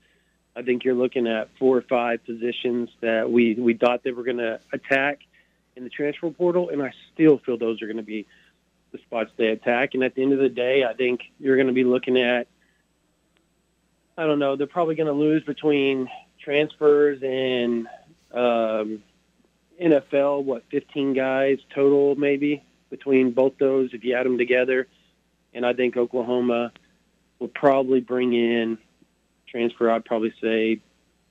I think you're looking at four or five positions that we we thought they were going to attack in the transfer portal, and I still feel those are going to be the spots they attack. And at the end of the day, I think you're going to be looking at. I don't know. They're probably going to lose between transfers and um, NFL, what, 15 guys total, maybe, between both those if you add them together. And I think Oklahoma will probably bring in transfer, I'd probably say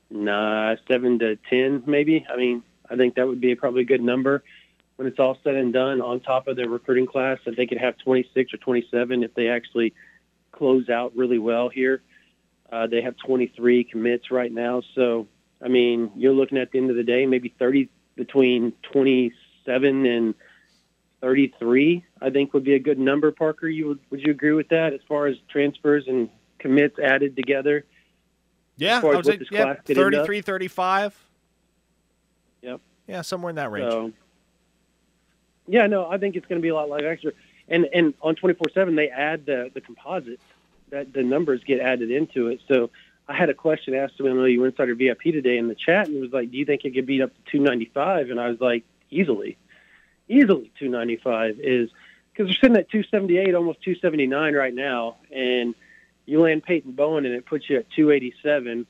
nah, 7 to 10, maybe. I mean, I think that would be probably a good number. When it's all said and done, on top of their recruiting class, that they could have 26 or 27 if they actually close out really well here. Uh, they have 23 commits right now, so I mean, you're looking at the end of the day, maybe 30 between 27 and 33. I think would be a good number. Parker, you would would you agree with that as far as transfers and commits added together? Yeah, I would say yeah, class could end up? 33, 35. Yep. Yeah, somewhere in that range. So, yeah, no, I think it's going to be a lot like extra. And and on twenty four seven, they add the the composites that the numbers get added into it. So I had a question asked to me on the Insider VIP today in the chat, and it was like, "Do you think it could beat up to two ninety five? And I was like, "Easily, easily two ninety five is because they're sitting at two seventy eight, almost two seventy nine right now, and you land Peyton Bowen, and it puts you at two eighty seven.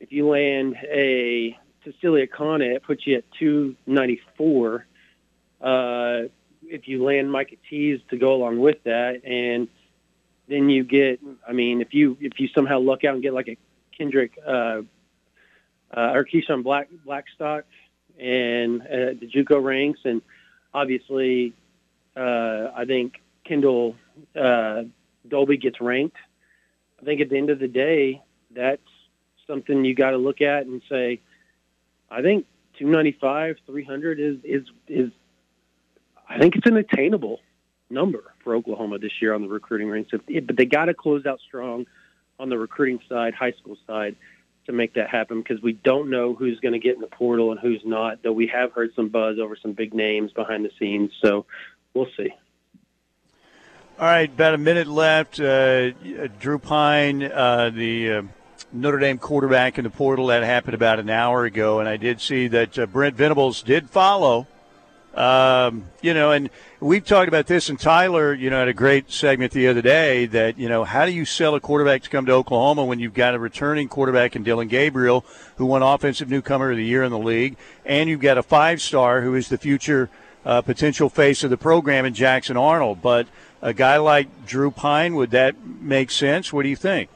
If you land a Tausili Akana, it puts you at 294. Uh, if you land Micah Tease to go along with that, and then you get, I mean, if you if you somehow luck out and get like a Kendrick uh, uh, or Keyshawn Black Blackstock and uh, the JUCO ranks, and obviously, uh, I think Kendall uh, Dolby gets ranked. I think at the end of the day, that's something you got to look at and say, I think 295, 300 is is is. I think it's an attainable number for Oklahoma this year on the recruiting ranks. But they got to close out strong on the recruiting side, high school side, to make that happen because we don't know who's going to get in the portal and who's not. Though we have heard some buzz over some big names behind the scenes, so we'll see. All right, about a minute left. Uh, Drew Pyne, uh, the uh, Notre Dame quarterback in the portal, that happened about an hour ago, and I did see that uh, Brent Venables did follow. Um, you know, and we've talked about this, and Tyler, you know, had a great segment the other day that, you know, how do you sell a quarterback to come to Oklahoma when you've got a returning quarterback in Dillon Gabriel, who won Offensive Newcomer of the Year in the league, and you've got a five star who is the future uh, potential face of the program in Jackson Arnold. But a guy like Drew Pyne, would that make sense? What do you think?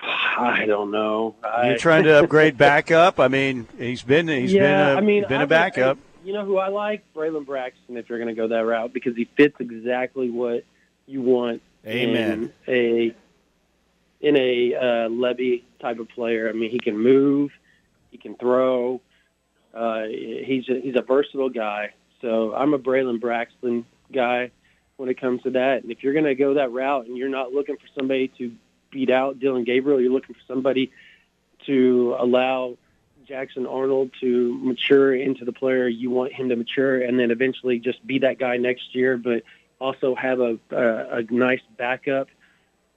I don't know. You're trying to upgrade [laughs] backup. I mean, he's been he's yeah, been a, I mean, been I a backup. Would, you know who I like? Braylon Braxton. If you're going to go that route, because he fits exactly what you want. Amen. In a in a uh, Lebby type of player. I mean, he can move, he can throw. Uh, he's a, he's a versatile guy. So I'm a Braylon Braxton guy when it comes to that. And if you're going to go that route and you're not looking for somebody to beat out Dillon Gabriel, you're looking for somebody to allow Jackson Arnold to mature into the player you want him to mature, and then eventually just be that guy next year, but also have a a, a nice backup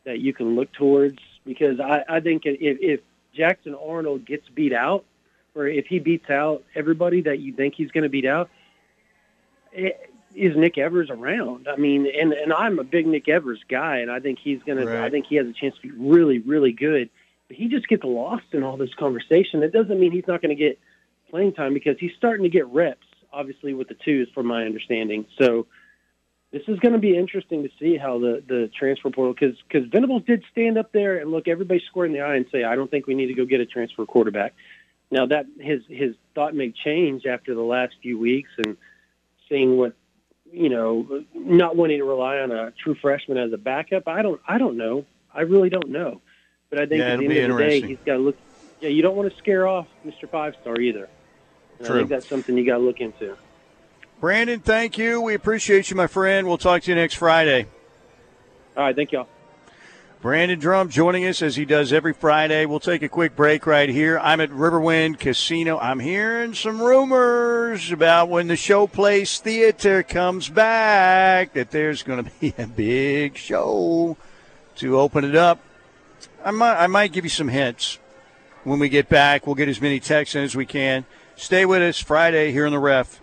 that you can look towards. Because I, I think if, if Jackson Arnold gets beat out, or if he beats out everybody that you think he's going to beat out, it, is Nick Evers around? I mean, and and I'm a big Nick Evers guy, and I think he's Right. to. I think he has a chance to be really, really good. He just gets lost in all this conversation. It doesn't mean he's not going to get playing time because he's starting to get reps, obviously with the twos, from my understanding. So this is going to be interesting to see how the the transfer portal because because Venables did stand up there and look everybody square in the eye and say, I don't think we need to go get a transfer quarterback. Now that his his thought may change after the last few weeks and seeing what you know, not wanting to rely on a true freshman as a backup. I don't I don't know. I really don't know. But I think Yeah, at the end of the day, he's got to look. Yeah, you don't want to scare off Mr. Five Star either. And I True. think that's something you got to look into. Brandon, thank you. We appreciate you, my friend. We'll talk to you next Friday. All right, thank y'all. Brandon Drum joining us as he does every Friday. We'll take a quick break right here. I'm at Riverwind Casino. I'm hearing some rumors about when the Showplace Theater comes back that there's going to be a big show to open it up. I might, I might give you some hints when we get back. We'll get as many texts in as we can. Stay with us Friday here in the ref.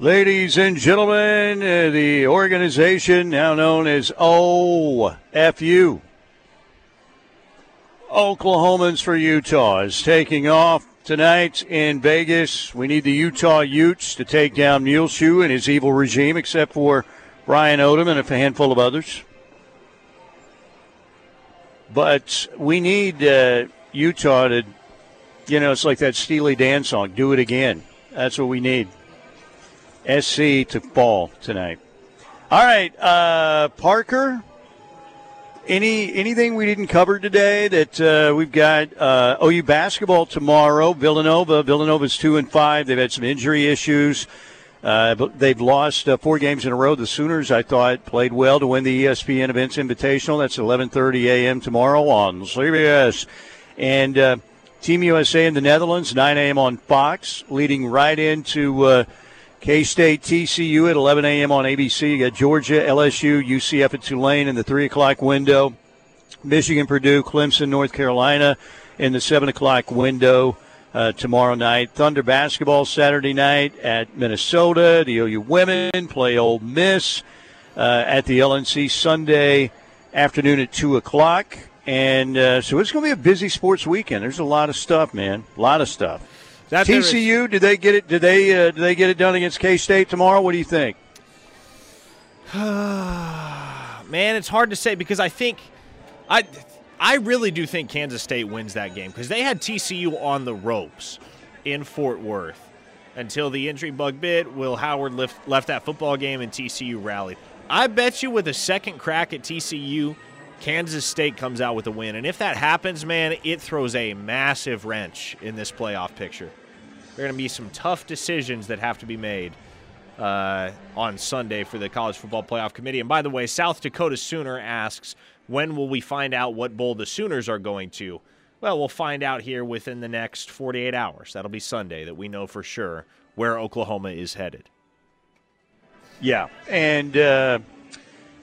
Ladies and gentlemen, uh, the organization now known as OFU, Oklahomans for Utah, is taking off tonight in Vegas. We need the Utah Utes to take down Muleshoe and his evil regime, except for Ryan Odom and a handful of others. But we need uh, Utah to, you know, it's like that Steely Dan song, do it again. That's what we need. SC to fall tonight. All right, uh, Parker. Any anything we didn't cover today that uh, we've got uh, OU basketball tomorrow. Villanova. Villanova's two and five. They've had some injury issues. Uh, but they've lost uh, four games in a row. The Sooners, I thought, played well to win the ESPN Events Invitational. That's 11:30 a.m. tomorrow on CBS. And uh, Team USA in the Netherlands, 9 a.m. on Fox, leading right into uh, K State TCU at 11 a.m. on ABC. You got Georgia, LSU, UCF at Tulane in the 3 o'clock window. Michigan, Purdue, Clemson, North Carolina in the 7 o'clock window uh, tomorrow night. Thunder basketball Saturday night at Minnesota. The OU women play Ole Miss uh, at the LNC Sunday afternoon at 2 o'clock. And uh, so it's going to be a busy sports weekend. There's a lot of stuff, man. A lot of stuff. That TCU, did they get it? Did they uh, did they get it done against K State tomorrow? What do you think? [sighs] Man, it's hard to say because I think I I really do think Kansas State wins that game because they had TCU on the ropes in Fort Worth until the injury bug bit. Will Howard left left that football game and TCU rallied. I bet you with a second crack at TCU, Kansas State comes out with a win. And if that happens, man, it throws a massive wrench in this playoff picture. There are going to be some tough decisions that have to be made uh, on Sunday for the College Football Playoff Committee. And by the way, South Dakota Sooner asks, when will we find out what bowl the Sooners are going to? Well, we'll find out here within the next 48 hours. That'll be Sunday that we know for sure where Oklahoma is headed. Yeah. And. Uh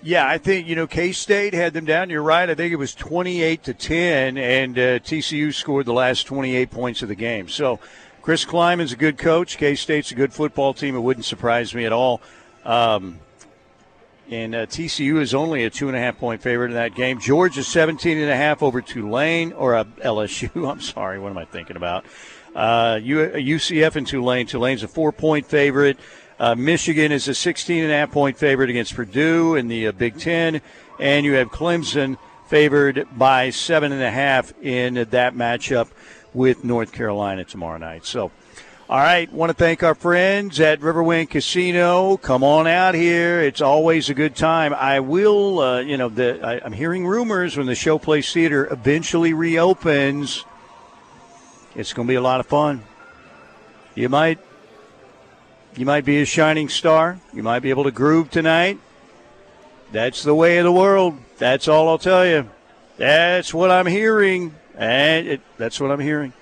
yeah, I think you know K State had them down. You're right. I think it was 28 to 10, and uh, TCU scored the last 28 points of the game. So Chris Klieman's a good coach. K State's a good football team. It wouldn't surprise me at all. Um, and uh, TCU is only a two and a half point favorite in that game. Georgia's 17 and a half over Tulane or uh, [laughs] LSU. I'm sorry, what am I thinking about? Uh, UCF and Tulane. Tulane's a four point favorite. Uh, Michigan is a 16 and a half point favorite against Purdue in the uh, Big Ten, and you have Clemson favored by seven and a half in that matchup with North Carolina tomorrow night. So, all right, want to thank our friends at Riverwind Casino. Come on out here; it's always a good time. I will, uh, you know, the, I, I'm hearing rumors when the Showplace Theater eventually reopens. It's going to be a lot of fun. You might, you might be a shining star. You might be able to groove tonight. That's the way of the world. That's all I'll tell you. That's what I'm hearing. And it, that's what I'm hearing.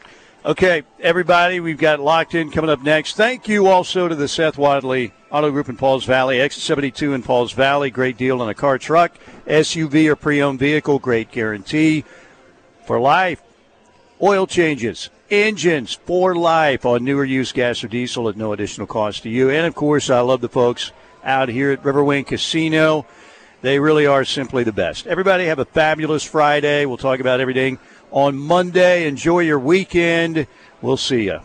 Okay, everybody, we've got locked in coming up next. Thank you also to the Seth Wadley Auto Group in Pauls Valley, Exit 72 in Pauls Valley. Great deal on a car, truck, SUV, or pre owned vehicle. Great guarantee for life. Oil changes, engines for life on newer used gas or diesel at no additional cost to you. And of course, I love the folks out here at Riverwind Casino. They really are simply the best. Everybody have a fabulous Friday. We'll talk about everything on Monday. Enjoy your weekend. We'll see you.